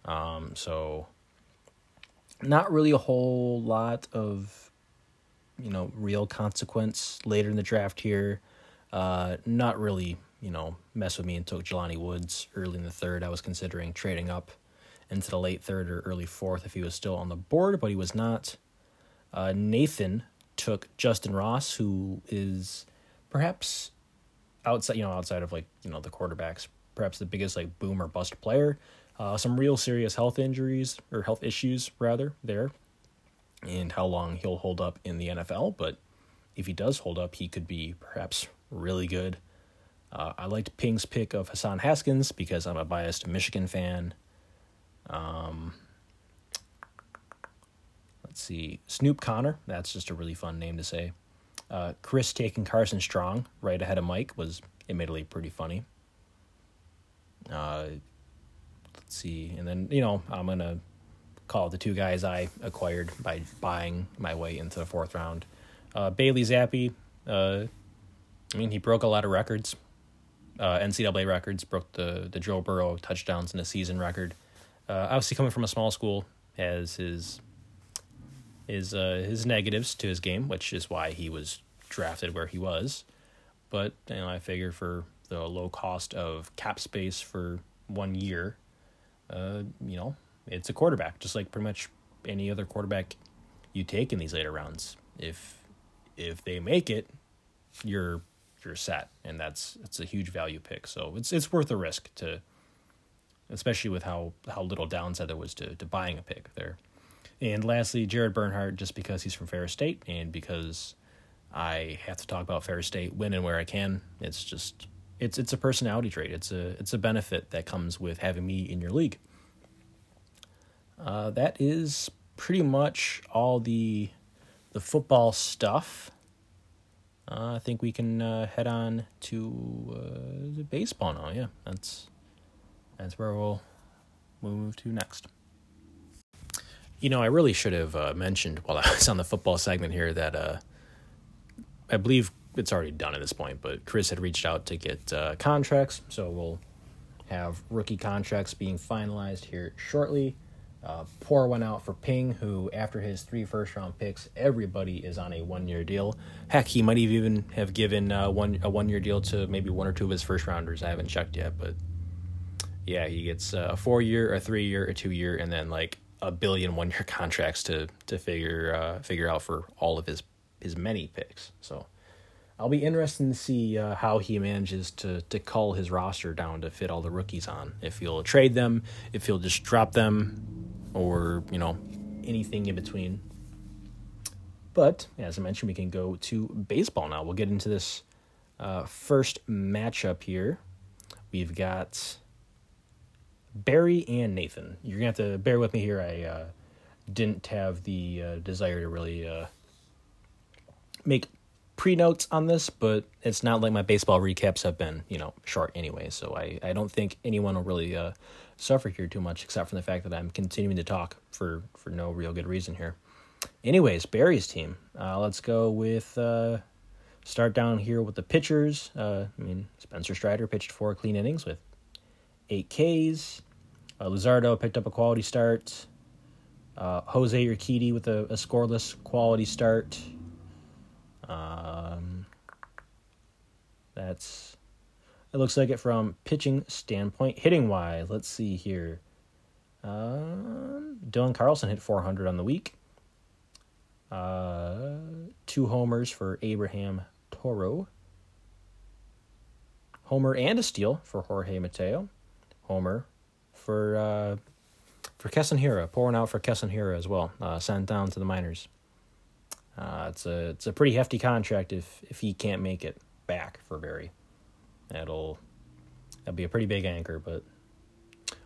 Um, so, not really a whole lot of you know, real consequence later in the draft here. Uh, not really, you know, mess with me and took Jelani Woods early in the third. I was considering trading up into the late third or early fourth if he was still on the board, but he was not. Uh, Nathan took Justyn Ross, who is perhaps outside, you know, outside of like you know the quarterbacks, perhaps the biggest like boom or bust player. Uh, some real serious health injuries or health issues rather there and how long he'll hold up in the NFL. But if he does hold up, he could be perhaps really good. Uh, I liked Ping's pick of Hassan Haskins because I'm a biased Michigan fan. Um, let's see, Snoop Conner. That's just a really fun name to say. Uh, Chris taking Carson Strong right ahead of Mike was admittedly pretty funny. Uh, let's see, and then you know I'm gonna call the two guys I acquired by buying my way into the fourth round. Uh, Bailey Zappe, uh, I mean, he broke a lot of records. Uh, NCAA records, broke the, the Joe Burrow touchdowns in a season record. Uh, obviously, coming from a small school, as his his uh, his negatives to his game, which is why he was drafted where he was. But you know, I figure for the low cost of cap space for one year, uh, you know, it's a quarterback, just like pretty much any other quarterback you take in these later rounds. If if they make it, you're you're set, and that's it's a huge value pick. So it's it's worth the risk to, especially with how how little downside there was to to buying a pick there. And lastly, Jared Bernhardt, just because he's from Ferris State and because I have to talk about Ferris State when and where I can. It's just it's it's a personality trait. It's a it's a benefit that comes with having me in your league. Uh, that is pretty much all the the football stuff. Uh, I think we can uh, head on to uh, the baseball now. Yeah, that's that's where we'll move to next. You know, I really should have uh, mentioned while I was on the football segment here that uh, I believe it's already done at this point, but Chris had reached out to get uh, contracts, so we'll have rookie contracts being finalized here shortly. Uh, pour one out for Ping, who, after his three first round picks, everybody is on a one year deal. Heck, he might even have given uh, one a one year deal to maybe one or two of his first rounders. I haven't checked yet, but yeah, he gets uh, a four year, a three year, a two year, and then like a billion one year contracts to to figure uh, figure out for all of his his many picks. So I'll be interested to see uh, how he manages to to cull his roster down to fit all the rookies on. If he'll trade them, if he'll just drop them, or you know anything in between. But as I mentioned, we can go to baseball now. We'll get into this uh, first matchup here. We've got Barry and Nathan. You're gonna have to bear with me here. I uh, didn't have the uh, desire to really uh, make pre notes on this, but it's not like my baseball recaps have been, you know, short anyway. So I, I don't think anyone will really uh, suffer here too much, except for the fact that I'm continuing to talk for, for no real good reason here. Anyways, Barry's team. Uh, let's go with uh, start down here with the pitchers. I mean, Spencer Strider pitched four clean innings with eight Ks. Uh, Luzardo picked up a quality start. Uh, Jose Urquidy with a, a scoreless quality start. Um, that's it looks like it from pitching standpoint. Hitting wise, let's see here. Um, Dylan Carlson hit 400 on the week. Uh, two homers for Abraham Toro. Homer and a steal for Jorge Mateo. Homer for uh, for Keston Hiura, pouring out for Keston Hiura as well. Uh, sent down to the minors. Uh, it's a it's a pretty hefty contract if if he can't make it back for Barry. That'll that'll be a pretty big anchor, but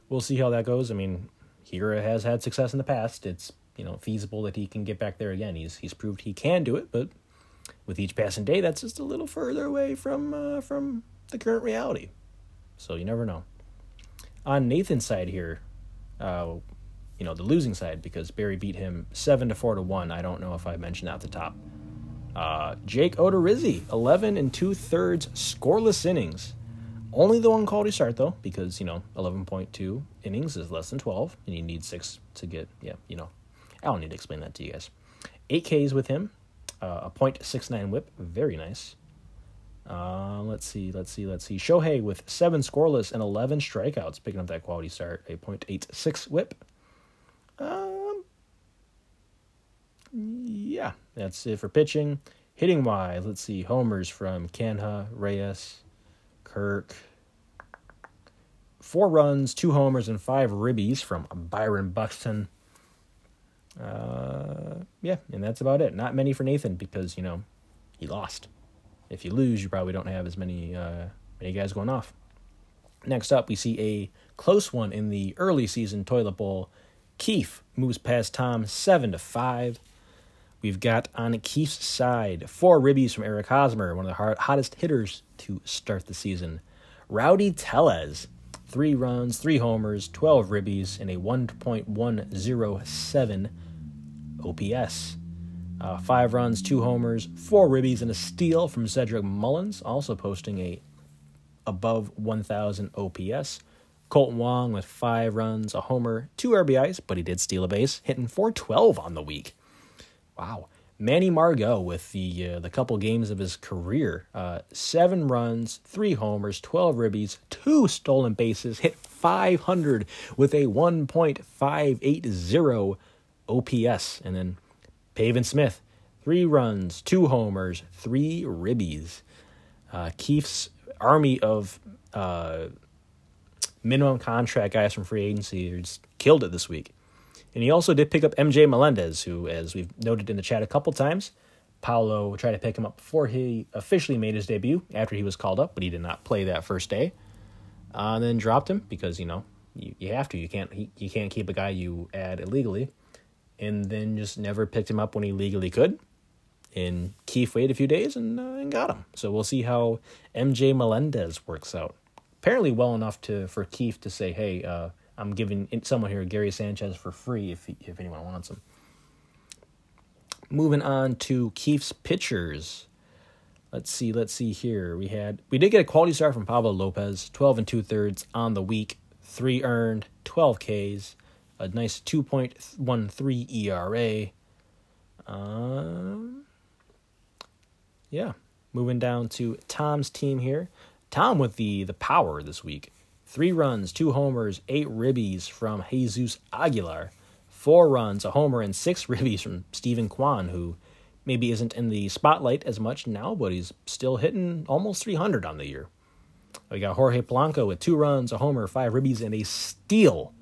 we'll see how that goes. I mean, Hira has had success in the past. It's you know feasible that he can get back there again. He's he's proved he can do it, but with each passing day, that's just a little further away from uh, from the current reality. So you never know. On Nathan's side here, uh, you know, the losing side because Barry beat him seven to four to one. I don't know if I mentioned that at the top. Uh, Jake Odorizzi, eleven and two thirds scoreless innings. Only the one quality start though, because you know, eleven point two innings is less than twelve, and you need six to get. Yeah, you know, I don't need to explain that to you guys. Eight Ks with him, uh, a .69 WHIP, very nice. Uh, let's see, let's see, let's see. Shohei with seven scoreless and eleven strikeouts, picking up that quality start, a .86 WHIP. Um, yeah, that's it for pitching. Hitting wise, let's see. Homers from Canha, Reyes, Kirk. Four runs, two homers, and five ribbies from Byron Buxton. Uh, yeah, and that's about it. Not many for Nathan because you know he lost. If you lose, you probably don't have as many uh, many guys going off. Next up, we see a close one in the early season toilet bowl. Keefe moves past Tom seven to five. We've got on Keefe's side four ribbies from Eric Hosmer, one of the hottest hitters to start the season. Rowdy Tellez, three runs, three homers, 12 ribbies, and a 1.107 OPS. Uh, five runs, two homers, four ribbies, and a steal from Cedric Mullins, also posting a above 1,000 OPS. Kolten Wong with five runs, a homer, two RBIs, but he did steal a base, hitting 412 on the week. Wow. Manny Margot with the uh, the couple games of his career, uh, seven runs, three homers, twelve ribbies, two stolen bases, hit 500 with a 1.580 OPS, and then Pavin Smith, three runs, two homers, three ribbies. Uh, Keefe's army of uh, minimum contract guys from free agency killed it this week. And he also did pick up MJ Melendez, who, as we've noted in the chat a couple times, Paolo tried to pick him up before he officially made his debut after he was called up, but he did not play that first day. Uh, and then dropped him because you know you, you have to. You can't he, you can't keep a guy you add illegally, and then just never picked him up when he legally could. And Keith waited a few days and, uh, and got him. So we'll see how MJ Melendez works out. Apparently, well enough to for Keith to say, "Hey, uh, I'm giving someone here Gary Sanchez for free if if anyone wants him." Moving on to Keith's pitchers. Let's see, let's see here. We had we did get a quality start from Pablo Lopez, twelve and two thirds on the week, three earned, twelve Ks, a nice two point one three ERA. Um, yeah, moving down to Tom's team here. Tom with the the power this week. Three runs, two homers, eight ribbies from Jesus Aguilar. Four runs, a homer, and six ribbies from Steven Kwan, who maybe isn't in the spotlight as much now, but he's still hitting almost 300 on the year. We got Jorge Polanco with two runs, a homer, five ribbies, and a steal.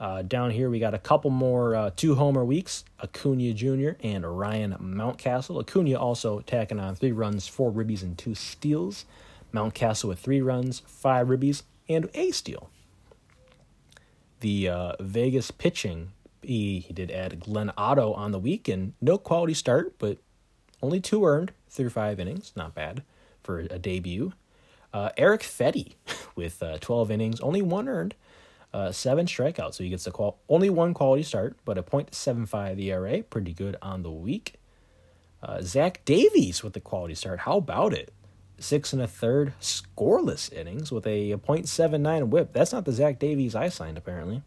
Uh, down here, we got a couple more uh, two homer weeks Acuna Jr. and Ryan Mountcastle. Acuna also tacking on three runs, four ribbies, and two steals. Mountcastle with three runs, five ribbies, and a steal. The uh, Vegas pitching, he, he did add Glenn Otto on the week, and no quality start, but only two earned through five innings. Not bad for a debut. Uh, Erick Fedde with uh, 12 innings, only one earned, uh, seven strikeouts. So he gets a qual- only one quality start, but a .75 ERA, pretty good on the week. Uh, Zach Davies with the quality start. How about it? Six and a third scoreless innings with a, a .79 WHIP. That's not the Zach Davies I signed apparently.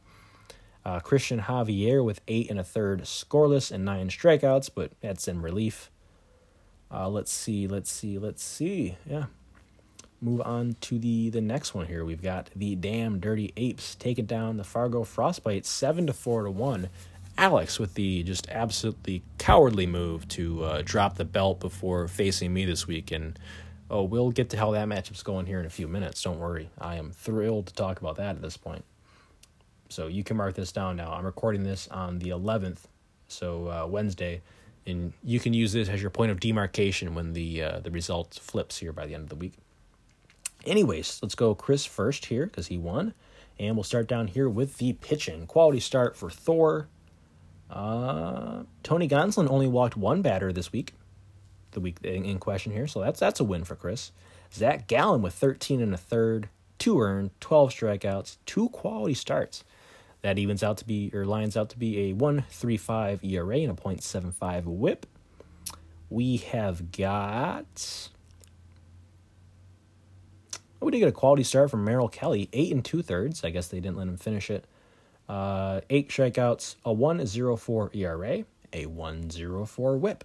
Uh, Cristian Javier with eight and a third scoreless and nine strikeouts, but that's in relief. Uh, let's see, let's see, let's see. Yeah, move on to the the next one here. We've got the damn dirty apes taking down the Fargo Frostbite seven to four to one. Alex with the just absolutely cowardly move to uh, drop the belt before facing me this week, and oh, we'll get to how that matchup's going here in a few minutes. Don't worry, I am thrilled to talk about that at this point. So you can mark this down now. I'm recording this on the 11th, so uh, Wednesday, and you can use this as your point of demarcation when the uh, the result flips here by the end of the week. Anyways, let's go Chris first here because he won. And we'll start down here with the pitching. Quality start for Thor. Uh, Tony Gonsolin only walked one batter this week, the week in question here, so that's that's a win for Chris. Zach Gallen with 13 and a third, two earned, 12 strikeouts, two quality starts. That evens out to be or lines out to be a 1.35 ERA and a .75 WHIP. We have got Oh, we did get a quality start from Merrill Kelly, eight and two thirds. I guess they didn't let him finish it. Uh, eight strikeouts, a 1.04 ERA, a 1.04 WHIP.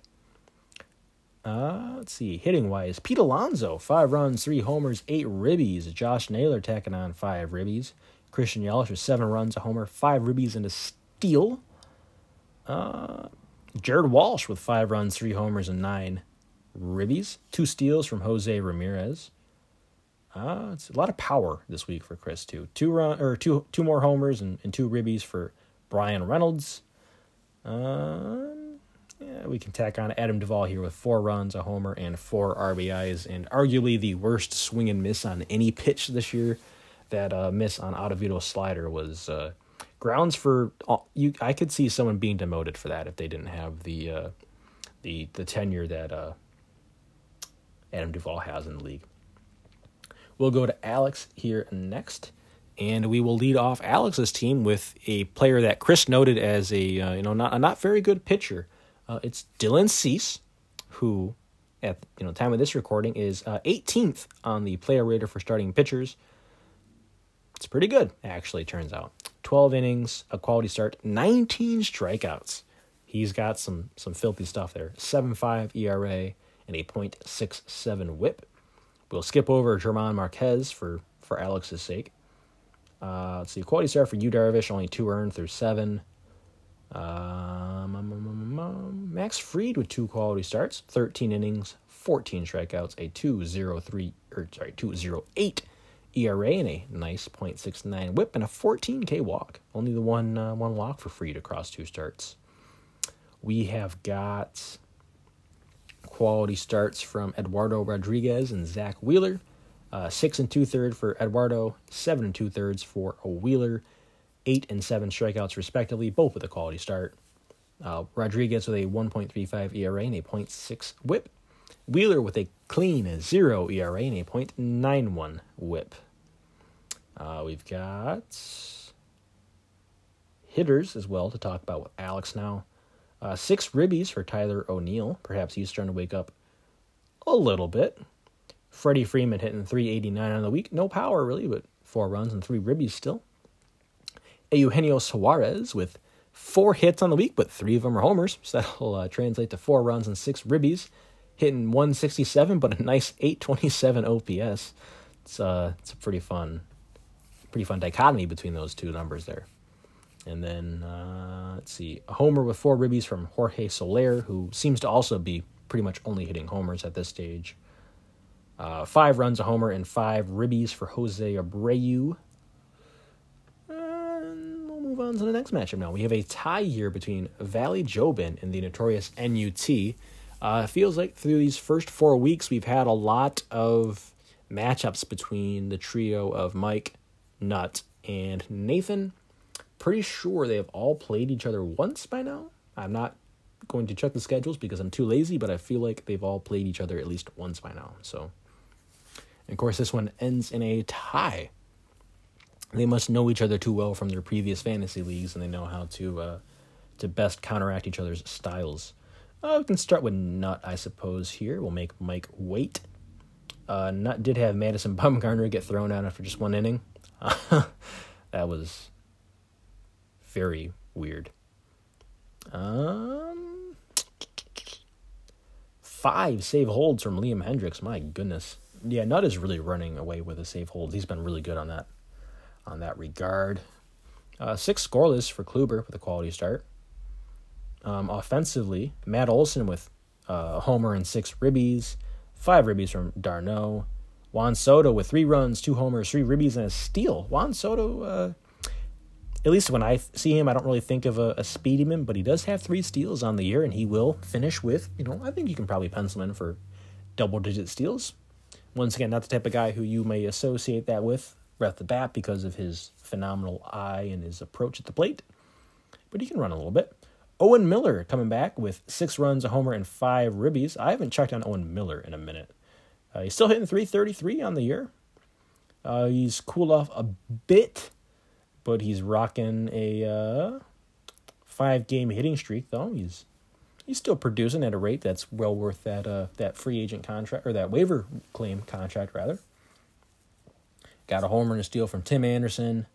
Uh, let's see, hitting wise, Pete Alonso, five runs, three homers, eight ribbies. Josh Naylor tacking on five ribbies. Christian Yelich with seven runs, a homer, five ribbies, and a steal. Uh, Jared Walsh with five runs, three homers, and nine ribbies. Two steals from Jose Ramirez. Uh, it's a lot of power this week for Chris too. Two run or two two more homers and, and two ribbies for Bryan Reynolds. Um, yeah, we can tack on Adam Duvall here with four runs, a homer, and four RBIs, and arguably the worst swing and miss on any pitch this year. That uh, miss on Ottavino slider was uh, grounds for you. I could see someone being demoted for that if they didn't have the uh, the the tenure that uh, Adam Duvall has in the league. We'll go to Alex here next, and we will lead off Alex's team with a player that Chris noted as a uh, you know not a not very good pitcher. Uh, it's Dylan Cease, who at you know time of this recording is uh, 18th on the player rater for starting pitchers. It's pretty good, actually. Turns out, 12 innings, a quality start, 19 strikeouts. He's got some some filthy stuff there. 7.5 ERA and a .67 WHIP. We'll skip over German Marquez for, for Alex's sake. Uh, let's see, quality start for Yu Darvish, only two earned through seven. Um, um, um, um, Max Fried with two quality starts, 13 innings, 14 strikeouts, a 2.03 or sorry 2.08 ERA and a nice .69 WHIP and a 14K walk. Only the one uh, one walk for Fried across two starts. We have got quality starts from Eduardo Rodriguez and Zack Wheeler. Uh, six and two thirds for Eduardo, seven and two thirds for Wheeler, eight and seven strikeouts respectively, both with a quality start. Uh, Rodriguez with a 1.35 ERA and a 0.6 WHIP. Wheeler with a clean zero ERA and a 0.91 WHIP. Uh, we've got hitters as well to talk about with Alex now. Uh, six ribbies for Tyler O'Neill. Perhaps he's starting to wake up a little bit. Freddie Freeman hitting 389 on the week. No power, really, but four runs and three ribbies still. Eugenio Suarez with four hits on the week, but three of them are homers. So that'll uh, translate to four runs and six ribbies. Hitting 167, but a nice 827 OPS. It's, uh, it's a pretty fun, pretty fun dichotomy between those two numbers there. And then, uh, let's see, a homer with four ribbies from Jorge Soler, who seems to also be pretty much only hitting homers at this stage. Uh, five runs, a homer, and five ribbies for Jose Abreu. And we'll move on to the next matchup now. We have a tie here between Valley Jobin and the notorious NUT. Uh, feels like through these first four weeks, we've had a lot of matchups between the trio of Mike, Nut, and Nathan pretty sure they have all played each other once by now. I'm not going to check the schedules because I'm too lazy, but I feel like they've all played each other at least once by now. So, and of course, this one ends in a tie. They must know each other too well from their previous fantasy leagues, and they know how to uh, to best counteract each other's styles. Uh, we can start with Nut, I suppose. Here we'll make Mike wait. Uh, Nut did have Madison Bumgarner get thrown out after just one inning. that was very weird. Um, five save holds from Liam Hendriks. My goodness, yeah, Nut is really running away with the save holds. He's been really good on that, on that regard. Uh, six scoreless for Kluber with a quality start. Um, offensively, Matt Olson with uh, homer and six ribbies, five ribbies from d'Arnaud. Juan Soto with three runs, two homers, three ribbies, and a steal. Juan Soto, uh, at least when I see him, I don't really think of a, a speedy man, but he does have three steals on the year, and he will finish with, you know, I think you can probably pencil in for double digit steals. Once again, not the type of guy who you may associate that with right off the bat because of his phenomenal eye and his approach at the plate, but he can run a little bit. Owen Miller coming back with six runs, a homer, and five ribbies. I haven't checked on Owen Miller in a minute. Uh, he's still hitting 333 on the year. Uh, he's cooled off a bit, but he's rocking a uh, five game hitting streak, though. He's he's still producing at a rate that's well worth that uh, that free agent contract or that waiver claim contract rather. Got a homer and a steal from Tim Anderson,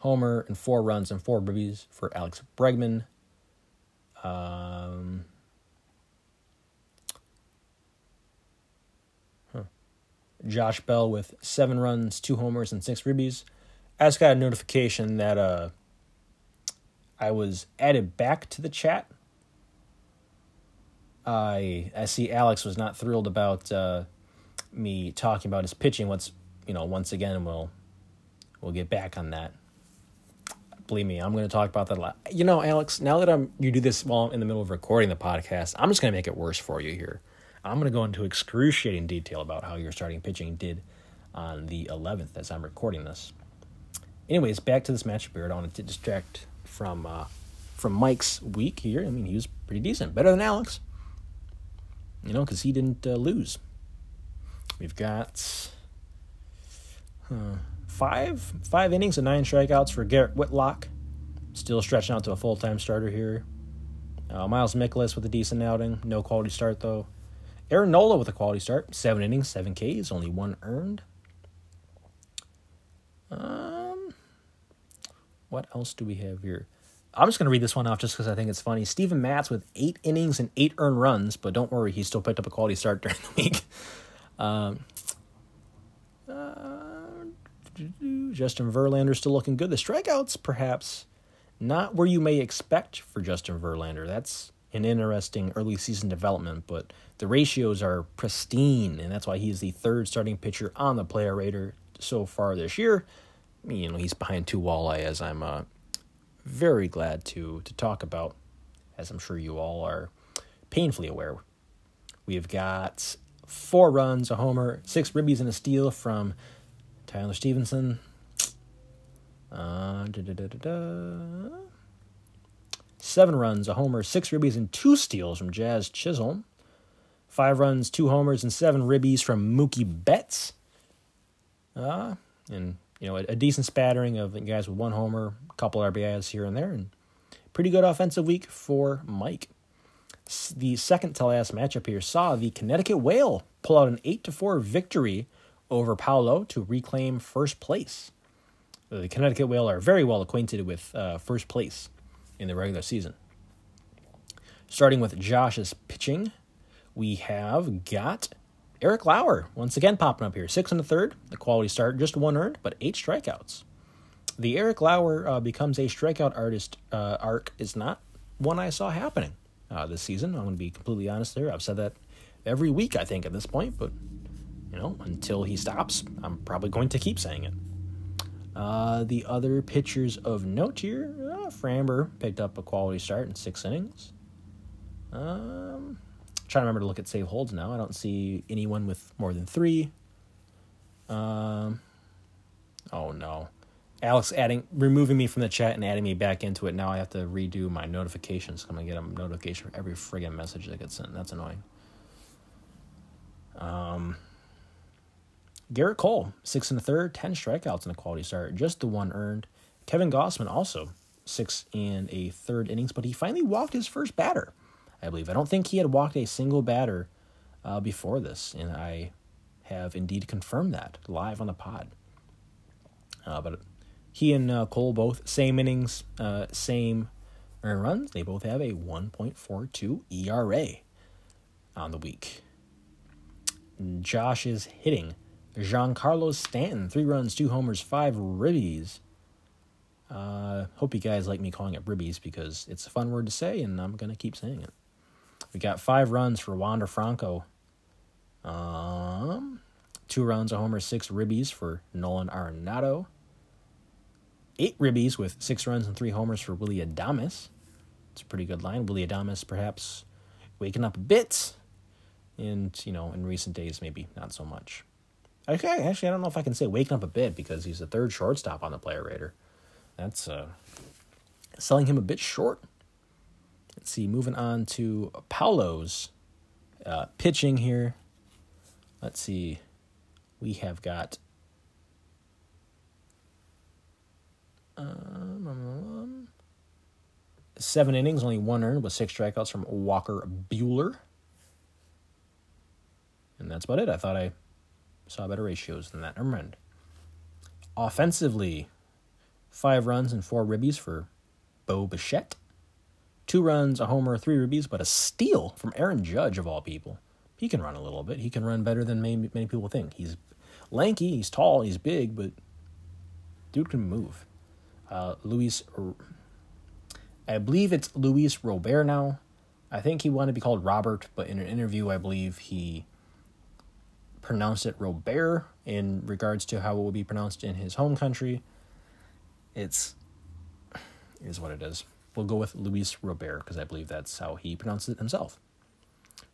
homer and four runs and four ribbies for Alex Bregman. Um. Josh Bell with seven runs, two homers, and six ribbies. I just got a notification that uh, I was added back to the chat. I I see Alex was not thrilled about uh, me talking about his pitching. Once you know once again we'll we'll get back on that believe me, I'm going to talk about that a lot. You know, Alex, now that I'm you do this while I'm in the middle of recording the podcast, I'm just going to make it worse for you here. I'm going to go into excruciating detail about how your starting pitching did on the 11th as I'm recording this. Anyways, back to this matchup here. I don't want to distract from uh, from Mike's week here. I mean, he was pretty decent, better than Alex. You know, because he didn't uh, lose. We've got. Five five innings and nine strikeouts for Garrett Whitlock. Still stretching out to a full time starter here. Uh, Miles Mikolas with a decent outing, no quality start though. Aaron Nola with a quality start, seven innings, seven Ks, only one earned. Um, what else do we have here? I'm just going to read this one off just because I think it's funny. Steven Matz with eight innings and eight earned runs, but don't worry, he still picked up a quality start during the week. Um, uh, Justin Verlander still looking good. The strikeouts, perhaps not where you may expect for Justin Verlander. That's an interesting early season development, but the ratios are pristine, and that's why he is the third starting pitcher on the player rater so far this year. You know, he's behind two walleye, as I'm uh, very glad to to talk about, as I'm sure you all are painfully aware. We've got four runs, a homer, six ribbies, and a steal from Tyler Stephenson. Uh, Seven runs, a homer, six ribbies, and two steals from Jazz Chisholm. Five runs, two homers, and seven ribbies from Mookie Betts. Uh, and, you know, a, a decent spattering of guys with one homer, a couple RBIs here and there, and pretty good offensive week for Mike. The second to last matchup here saw the Connecticut Whale pull out an 8 to 4 victory over Paolo to reclaim first place. The Connecticut Whale are very well acquainted with uh, first place in the regular season. Starting with Josh's pitching, we have got Eric Lauer once again popping up here. Six and a third, a quality start, just one earned, but eight strikeouts. The Eric Lauer uh, becomes a strikeout artist uh, arc is not one I saw happening uh, this season. I'm going to be completely honest there. I've said that every week, I think, at this point, but you know, until he stops, I'm probably going to keep saying it. Uh, the other pitchers of note here, uh, Framber picked up a quality start in six innings. Um, trying to remember to look at save holds now. I don't see anyone with more than three. Um, oh no, Alex adding removing me from the chat and adding me back into it. Now I have to redo my notifications. I'm gonna get a notification for every friggin' message that gets sent. That's annoying. Um, Gerrit Cole, six and a third, ten strikeouts in a quality start, just the one earned. Kevin Gausman also six and a third innings, but he finally walked his first batter. I believe. I don't think he had walked a single batter uh, before this, and I have indeed confirmed that live on the pod. Uh, but he and uh, Cole both same innings, uh, same earned runs. They both have a 1.42 ERA on the week. Josh is hitting. Giancarlo Stanton, three runs, two homers, five ribbies. Uh, hope you guys like me calling it ribbies because it's a fun word to say, and I'm gonna keep saying it. We got five runs for Wander Franco. Um, two runs, a homer, six ribbies for Nolan Arenado eight ribbies with six runs and three homers for Willie Adames. It's a pretty good line. Willie Adames perhaps waking up a bit, and you know, in recent days maybe not so much. Okay, actually, I don't know if I can say waking up a bit because he's the third shortstop on the player rater. That's uh, selling him a bit short. Let's see, moving on to Paulo's uh, pitching here. Let's see, we have got Um, seven innings, only one earned with six strikeouts from Walker Buehler. And that's about it. I thought I saw better ratios than that. Never mind. Offensively, five runs and four ribbies for Bo Bichette. Two runs, a homer, three ribbies, but a steal from Aaron Judge, of all people. He can run a little bit. He can run better than many, many people think. He's lanky, he's tall, he's big, but dude can move uh, Luis, I believe it's Luis Robert now. I think he wanted to be called Robert, but in an interview, I believe he pronounced it Robert in regards to how it would be pronounced in his home country. It's is what it is. We'll go with Luis Robert because I believe that's how he pronounces it himself.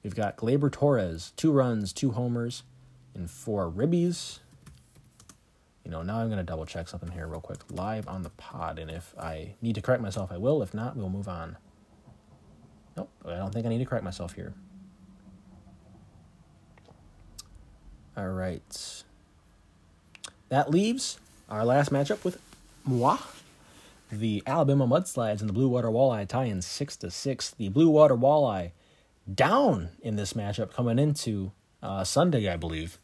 We've got Gleyber Torres, two runs, two homers, and four ribbies you know, now I'm going to double check something here real quick live on the pod. And if I need to correct myself, I will. If not, we'll move on. Nope, I don't think I need to correct myself here. All right. That leaves our last matchup with moi. The Alabama Mudslides and the Blue Water Walleye tie in 6 to 6. The Blue Water Walleye down in this matchup coming into uh, Sunday, I believe.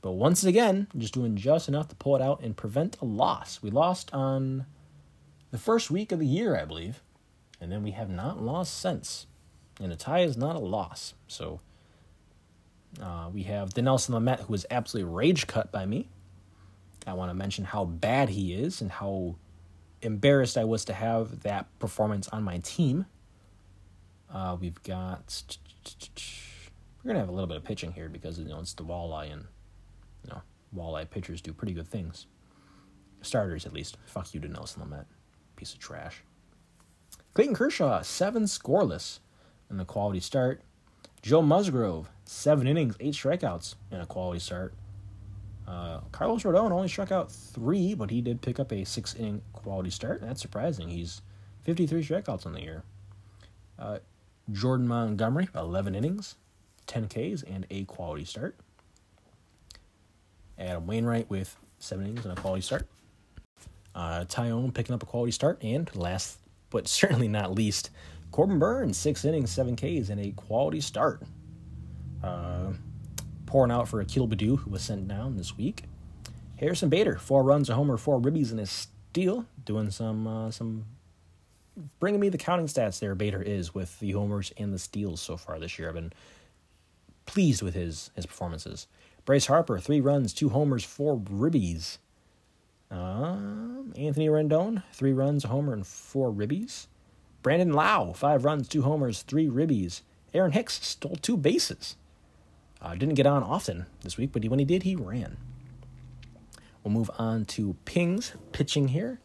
But once again, just doing just enough to pull it out and prevent a loss. We lost on the first week of the year, I believe, and then we have not lost since. And a tie is not a loss. So uh, we have Dinelson Lamet, who was absolutely rage cut by me. I want to mention how bad he is and how embarrassed I was to have that performance on my team. Uh, we've got. We're gonna have a little bit of pitching here because you know it's the walleye and you know, walleye pitchers do pretty good things. Starters, at least. Fuck you Dinelson Lamet. Piece of trash. Clayton Kershaw, seven scoreless in a quality start. Joe Musgrove, seven innings, eight strikeouts in a quality start. Uh, Carlos Rodon only struck out three, but he did pick up a six inning quality start. That's surprising. He's 53 strikeouts on the year. Uh, Jordan Montgomery, 11 innings, 10 Ks, and a quality start. Adam Wainwright with seven innings and a quality start. Uh, Taillon picking up a quality start. And last but certainly not least, Corbin Burnes, six innings, seven Ks, and a quality start. Uh, pouring out for Akil Baddoo, who was sent down this week. Harrison Bader, four runs, a homer, four ribbies, and a steal. Doing some uh, some bringing me the counting stats there. Bader is with the homers and the steals so far this year. I've been pleased with his his performances. Bryce Harper, three runs, two homers, four ribbies. Um, Anthony Rendon, three runs, a homer, and four ribbies. Brandon Lowe, five runs, two homers, three ribbies. Aaron Hicks stole two bases. Uh, didn't get on often this week, but when he did, he ran. We'll move on to Pings pitching here.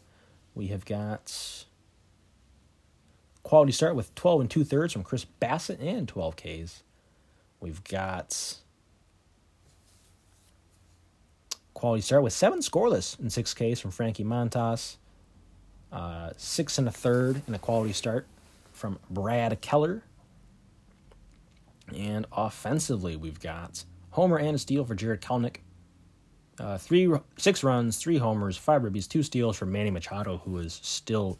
We have got quality start with 12 and two thirds from Chris Bassitt and 12 Ks. We've got quality start with seven scoreless in six Ks from Frankie Montas. Uh, six and a third in a quality start from Brad Keller. And offensively, we've got homer and a steal for Jarred Kelenic. Uh, three, six runs, three homers, five ribbies, two steals for Manny Machado, who is still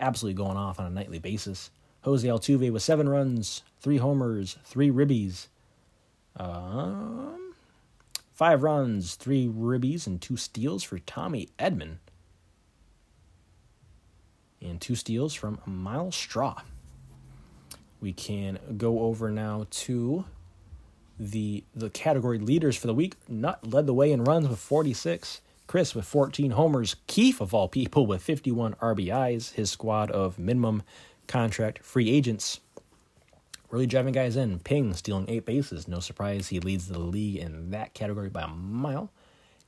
absolutely going off on a nightly basis. Jose Altuve with seven runs, three homers, three ribbies, um, five runs, three ribbies, and two steals for Tommy Edman. And two steals from Myles Straw. We can go over now to the the category leaders for the week. Nut led the way in runs with 46. Chris with 14 homers. Keith, of all people, with 51 RBIs. His squad of minimum contract free agents really driving guys in. Ping stealing eight bases. No surprise, he leads the league in that category by a mile.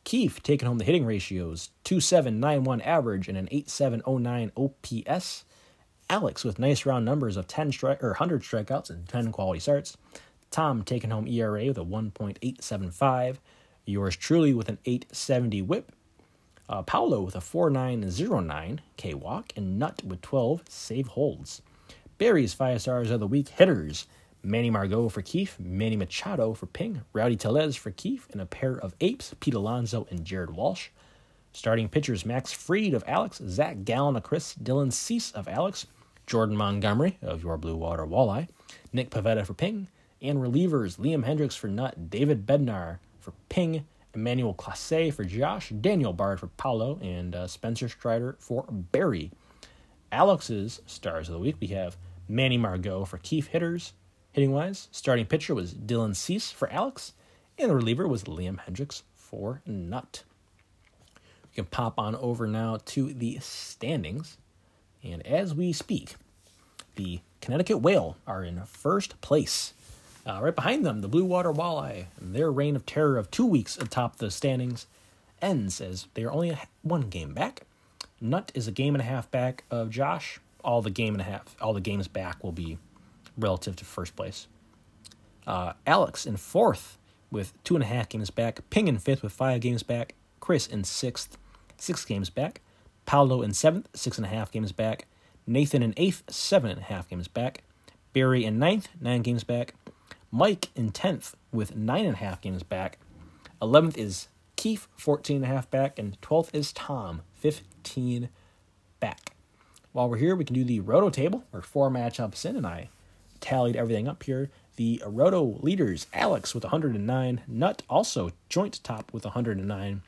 Keith taking home the hitting ratios 2791 average and an 8709 OPS. Alex with nice round numbers of 10 stri- or 100 strikeouts and 10 quality starts. Tom taking home ERA with a 1.875. Yours truly with an 870 whip. Uh, Paulo with a 4909 K walk. And Nut with 12 save holds. Barry's five stars of the week hitters. Manny Margot for Keefe, Manny Machado for Ping, Rowdy Tellez for Keefe, and a pair of apes, Pete Alonso and Jared Walsh. Starting pitchers Max Fried of Alex, Zach Gallen of Chris, Dylan Cease of Alex, Jordan Montgomery of Your Blue Water Walleye, Nick Pivetta for Ping, and relievers Liam Hendriks for Nut, David Bednar for Ping, Emmanuel Clase for Josh, Daniel Bard for Paolo, and uh, Spencer Strider for Barry. Alex's stars of the week we have Manny Margot for Keith hitters. Hitting wise, starting pitcher was Dylan Cease for Alex, and the reliever was Liam Hendriks for Nut. We can pop on over now to the standings. And as we speak, the Connecticut Whale are in first place. Uh, right behind them, the Blue Water Walleye, their reign of terror of two weeks atop the standings ends as they are only one game back. Nut is a game and a half back of Josh. All the game and a half, all the games back will be relative to first place. Uh, Alex in fourth with two and a half games back. Ping in fifth with five games back. Chris in sixth, six games back. Paulo in seventh, six and a half games back. Nathan in eighth, seven and a half games back. Barry in ninth, nine games back. Mike in tenth with nine and a half games back. Eleventh is Keith, 14 and a half back, and 12th is Tom, 15 back. While we're here, we can do the roto table. We're four matchups in, and I tallied everything up here. The roto leaders, Alex with 109, Nut also joint top with 109,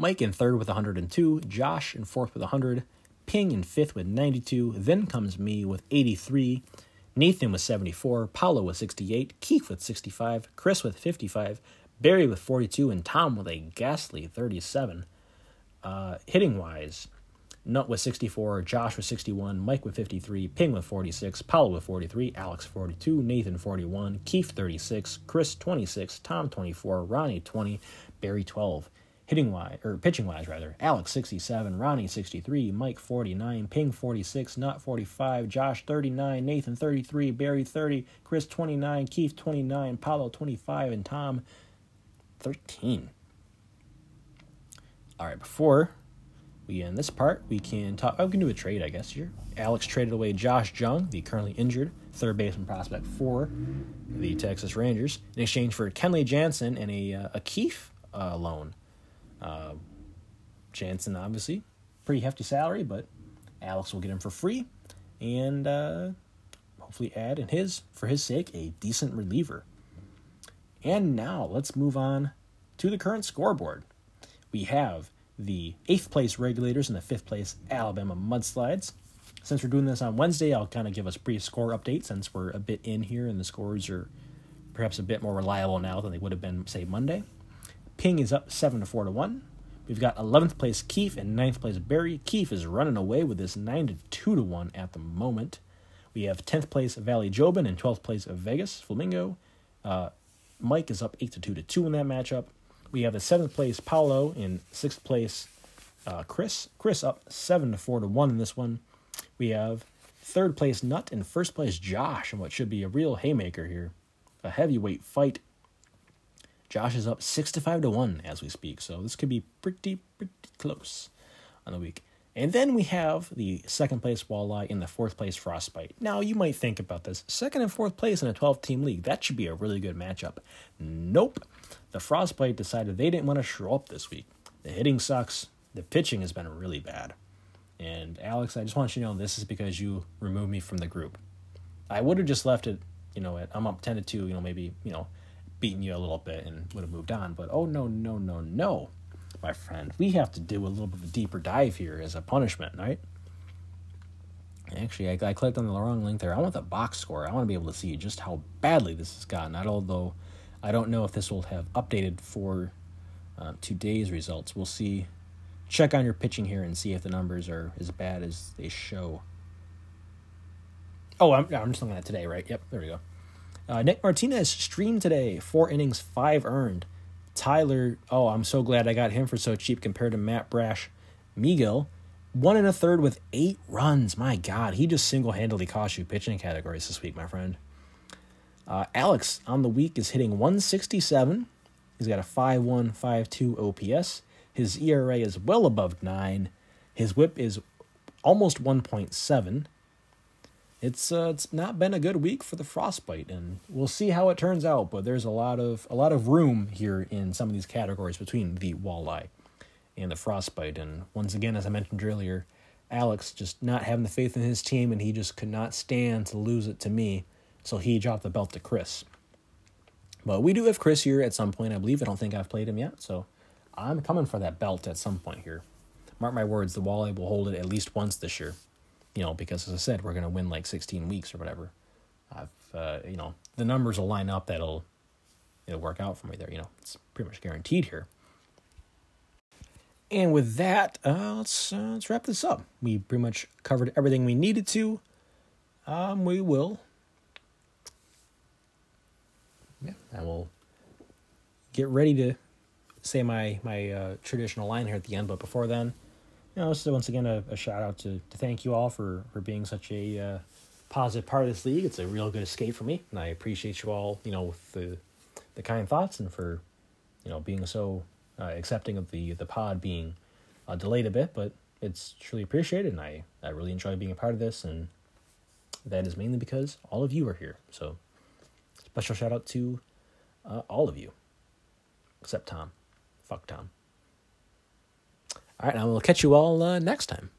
Mike in third with 102, Josh in fourth with 100, Ping in fifth with 92, then comes me with 83, Nathan with 74, Paulo with 68, Keith with 65, Chris with 55, Barry with 42, and Tom with a ghastly 37. Uh, hitting wise, Nut with 64, Josh with 61, Mike with 53, Ping with 46, Paulo with 43, Alex 42, Nathan 41, Keith 36, Chris 26, Tom 24, Ronnie 20, Barry 12. Hitting wise, or pitching wise rather, Alex 67, Ronnie 63, Mike 49, Ping 46, Not 45, Josh 39, Nathan 33, Barry 30, Chris 29, Keith 29, Paulo 25, and Tom 13. All right, before we end this part, we can talk. Oh, we can do a trade, I guess. Here, Alex traded away Josh Jung, the currently injured third baseman prospect for the Texas Rangers, in exchange for Kenley Jansen and a uh, a Keith uh, loan. Uh, Jansen, obviously, pretty hefty salary, but Alex will get him for free, and uh, hopefully add in his for his sake a decent reliever. And now let's move on to the current scoreboard. We have the eighth place regulators and the fifth place Alabama mudslides. Since we're doing this on Wednesday, I'll kind of give us brief score update since we're a bit in here and the scores are perhaps a bit more reliable now than they would have been, say, Monday. Ping is up 7 to 4 to 1. We've got 11th place Keith and 9th place Barry. Keith is running away with this 9 to 2 to 1 at the moment. We have 10th place Valley Jobin and 12th place Vegas Flamingo. Uh, Mike is up 8 to 2 to 2 in that matchup. We have the 7th place Paulo in 6th place uh, Chris. Chris up 7 to 4 to 1 in this one. We have 3rd place Nut and 1st place Josh in what should be a real haymaker here. A heavyweight fight. Josh is up six to five to one as we speak, so this could be pretty pretty close on the week. And then we have the second place walleye and the fourth place frostbite. Now you might think about this: second and fourth place in a twelve team league. That should be a really good matchup. Nope, the frostbite decided they didn't want to show up this week. The hitting sucks. The pitching has been really bad. And Alex, I just want you to know this is because you removed me from the group. I would have just left it, you know, at I'm up ten to two, you know, maybe, you know, beating you a little bit and would have moved on. But oh no, no, no, no, my friend. We have to do a little bit of a deeper dive here as a punishment, right? Actually, I, I clicked on the wrong link there. I want the box score. I want to be able to see just how badly this has gotten. Although I don't know if this will have updated for uh, today's results. We'll see. Check on your pitching here and see if the numbers are as bad as they show. Oh, I'm, I'm just looking at today, right? Yep, there we go. Uh, Nick Martinez streamed today, four innings, five earned. Tyler, oh, I'm so glad I got him for so cheap compared to Matt Brash. Miguel, one and a third with eight runs. My God, he just single handedly cost you pitching categories this week, my friend. Uh, Alex on the week is hitting 167. He's got a 5.152 OPS. His ERA is well above nine. His WHIP is almost 1.7 it's uh, it's not been a good week for the frostbite, and we'll see how it turns out. But there's a lot of a lot of room here in some of these categories between the walleye and the frostbite. And once again, as I mentioned earlier, Alex just not having the faith in his team, and he just could not stand to lose it to me, so he dropped the belt to Chris. But we do have Chris here at some point, I believe. I don't think I've played him yet, so I'm coming for that belt at some point here. Mark my words, the walleye will hold it at least once this year you know, because as I said, we're going to win like 16 weeks or whatever. I've, uh, you know, the numbers will line up that'll, it'll work out for me there. You know, it's pretty much guaranteed here. And with that, uh, let's uh, let's wrap this up. We pretty much covered everything we needed to. Um, we will. Yeah, I will get ready to say my my uh, traditional line here at the end. But before then, you know, once again, a, a, shout out to, to thank you all for, for being such a uh, positive part of this league. It's a real good escape for me, and I appreciate you all, you know, with the the kind thoughts and for, you know, being so uh, accepting of the the pod being uh, delayed a bit, but it's truly appreciated, and I I really enjoy being a part of this, and that is mainly because all of you are here. So, special shout out to uh, all of you, except Tom. Fuck Tom. All right, and I will catch you all uh, next time.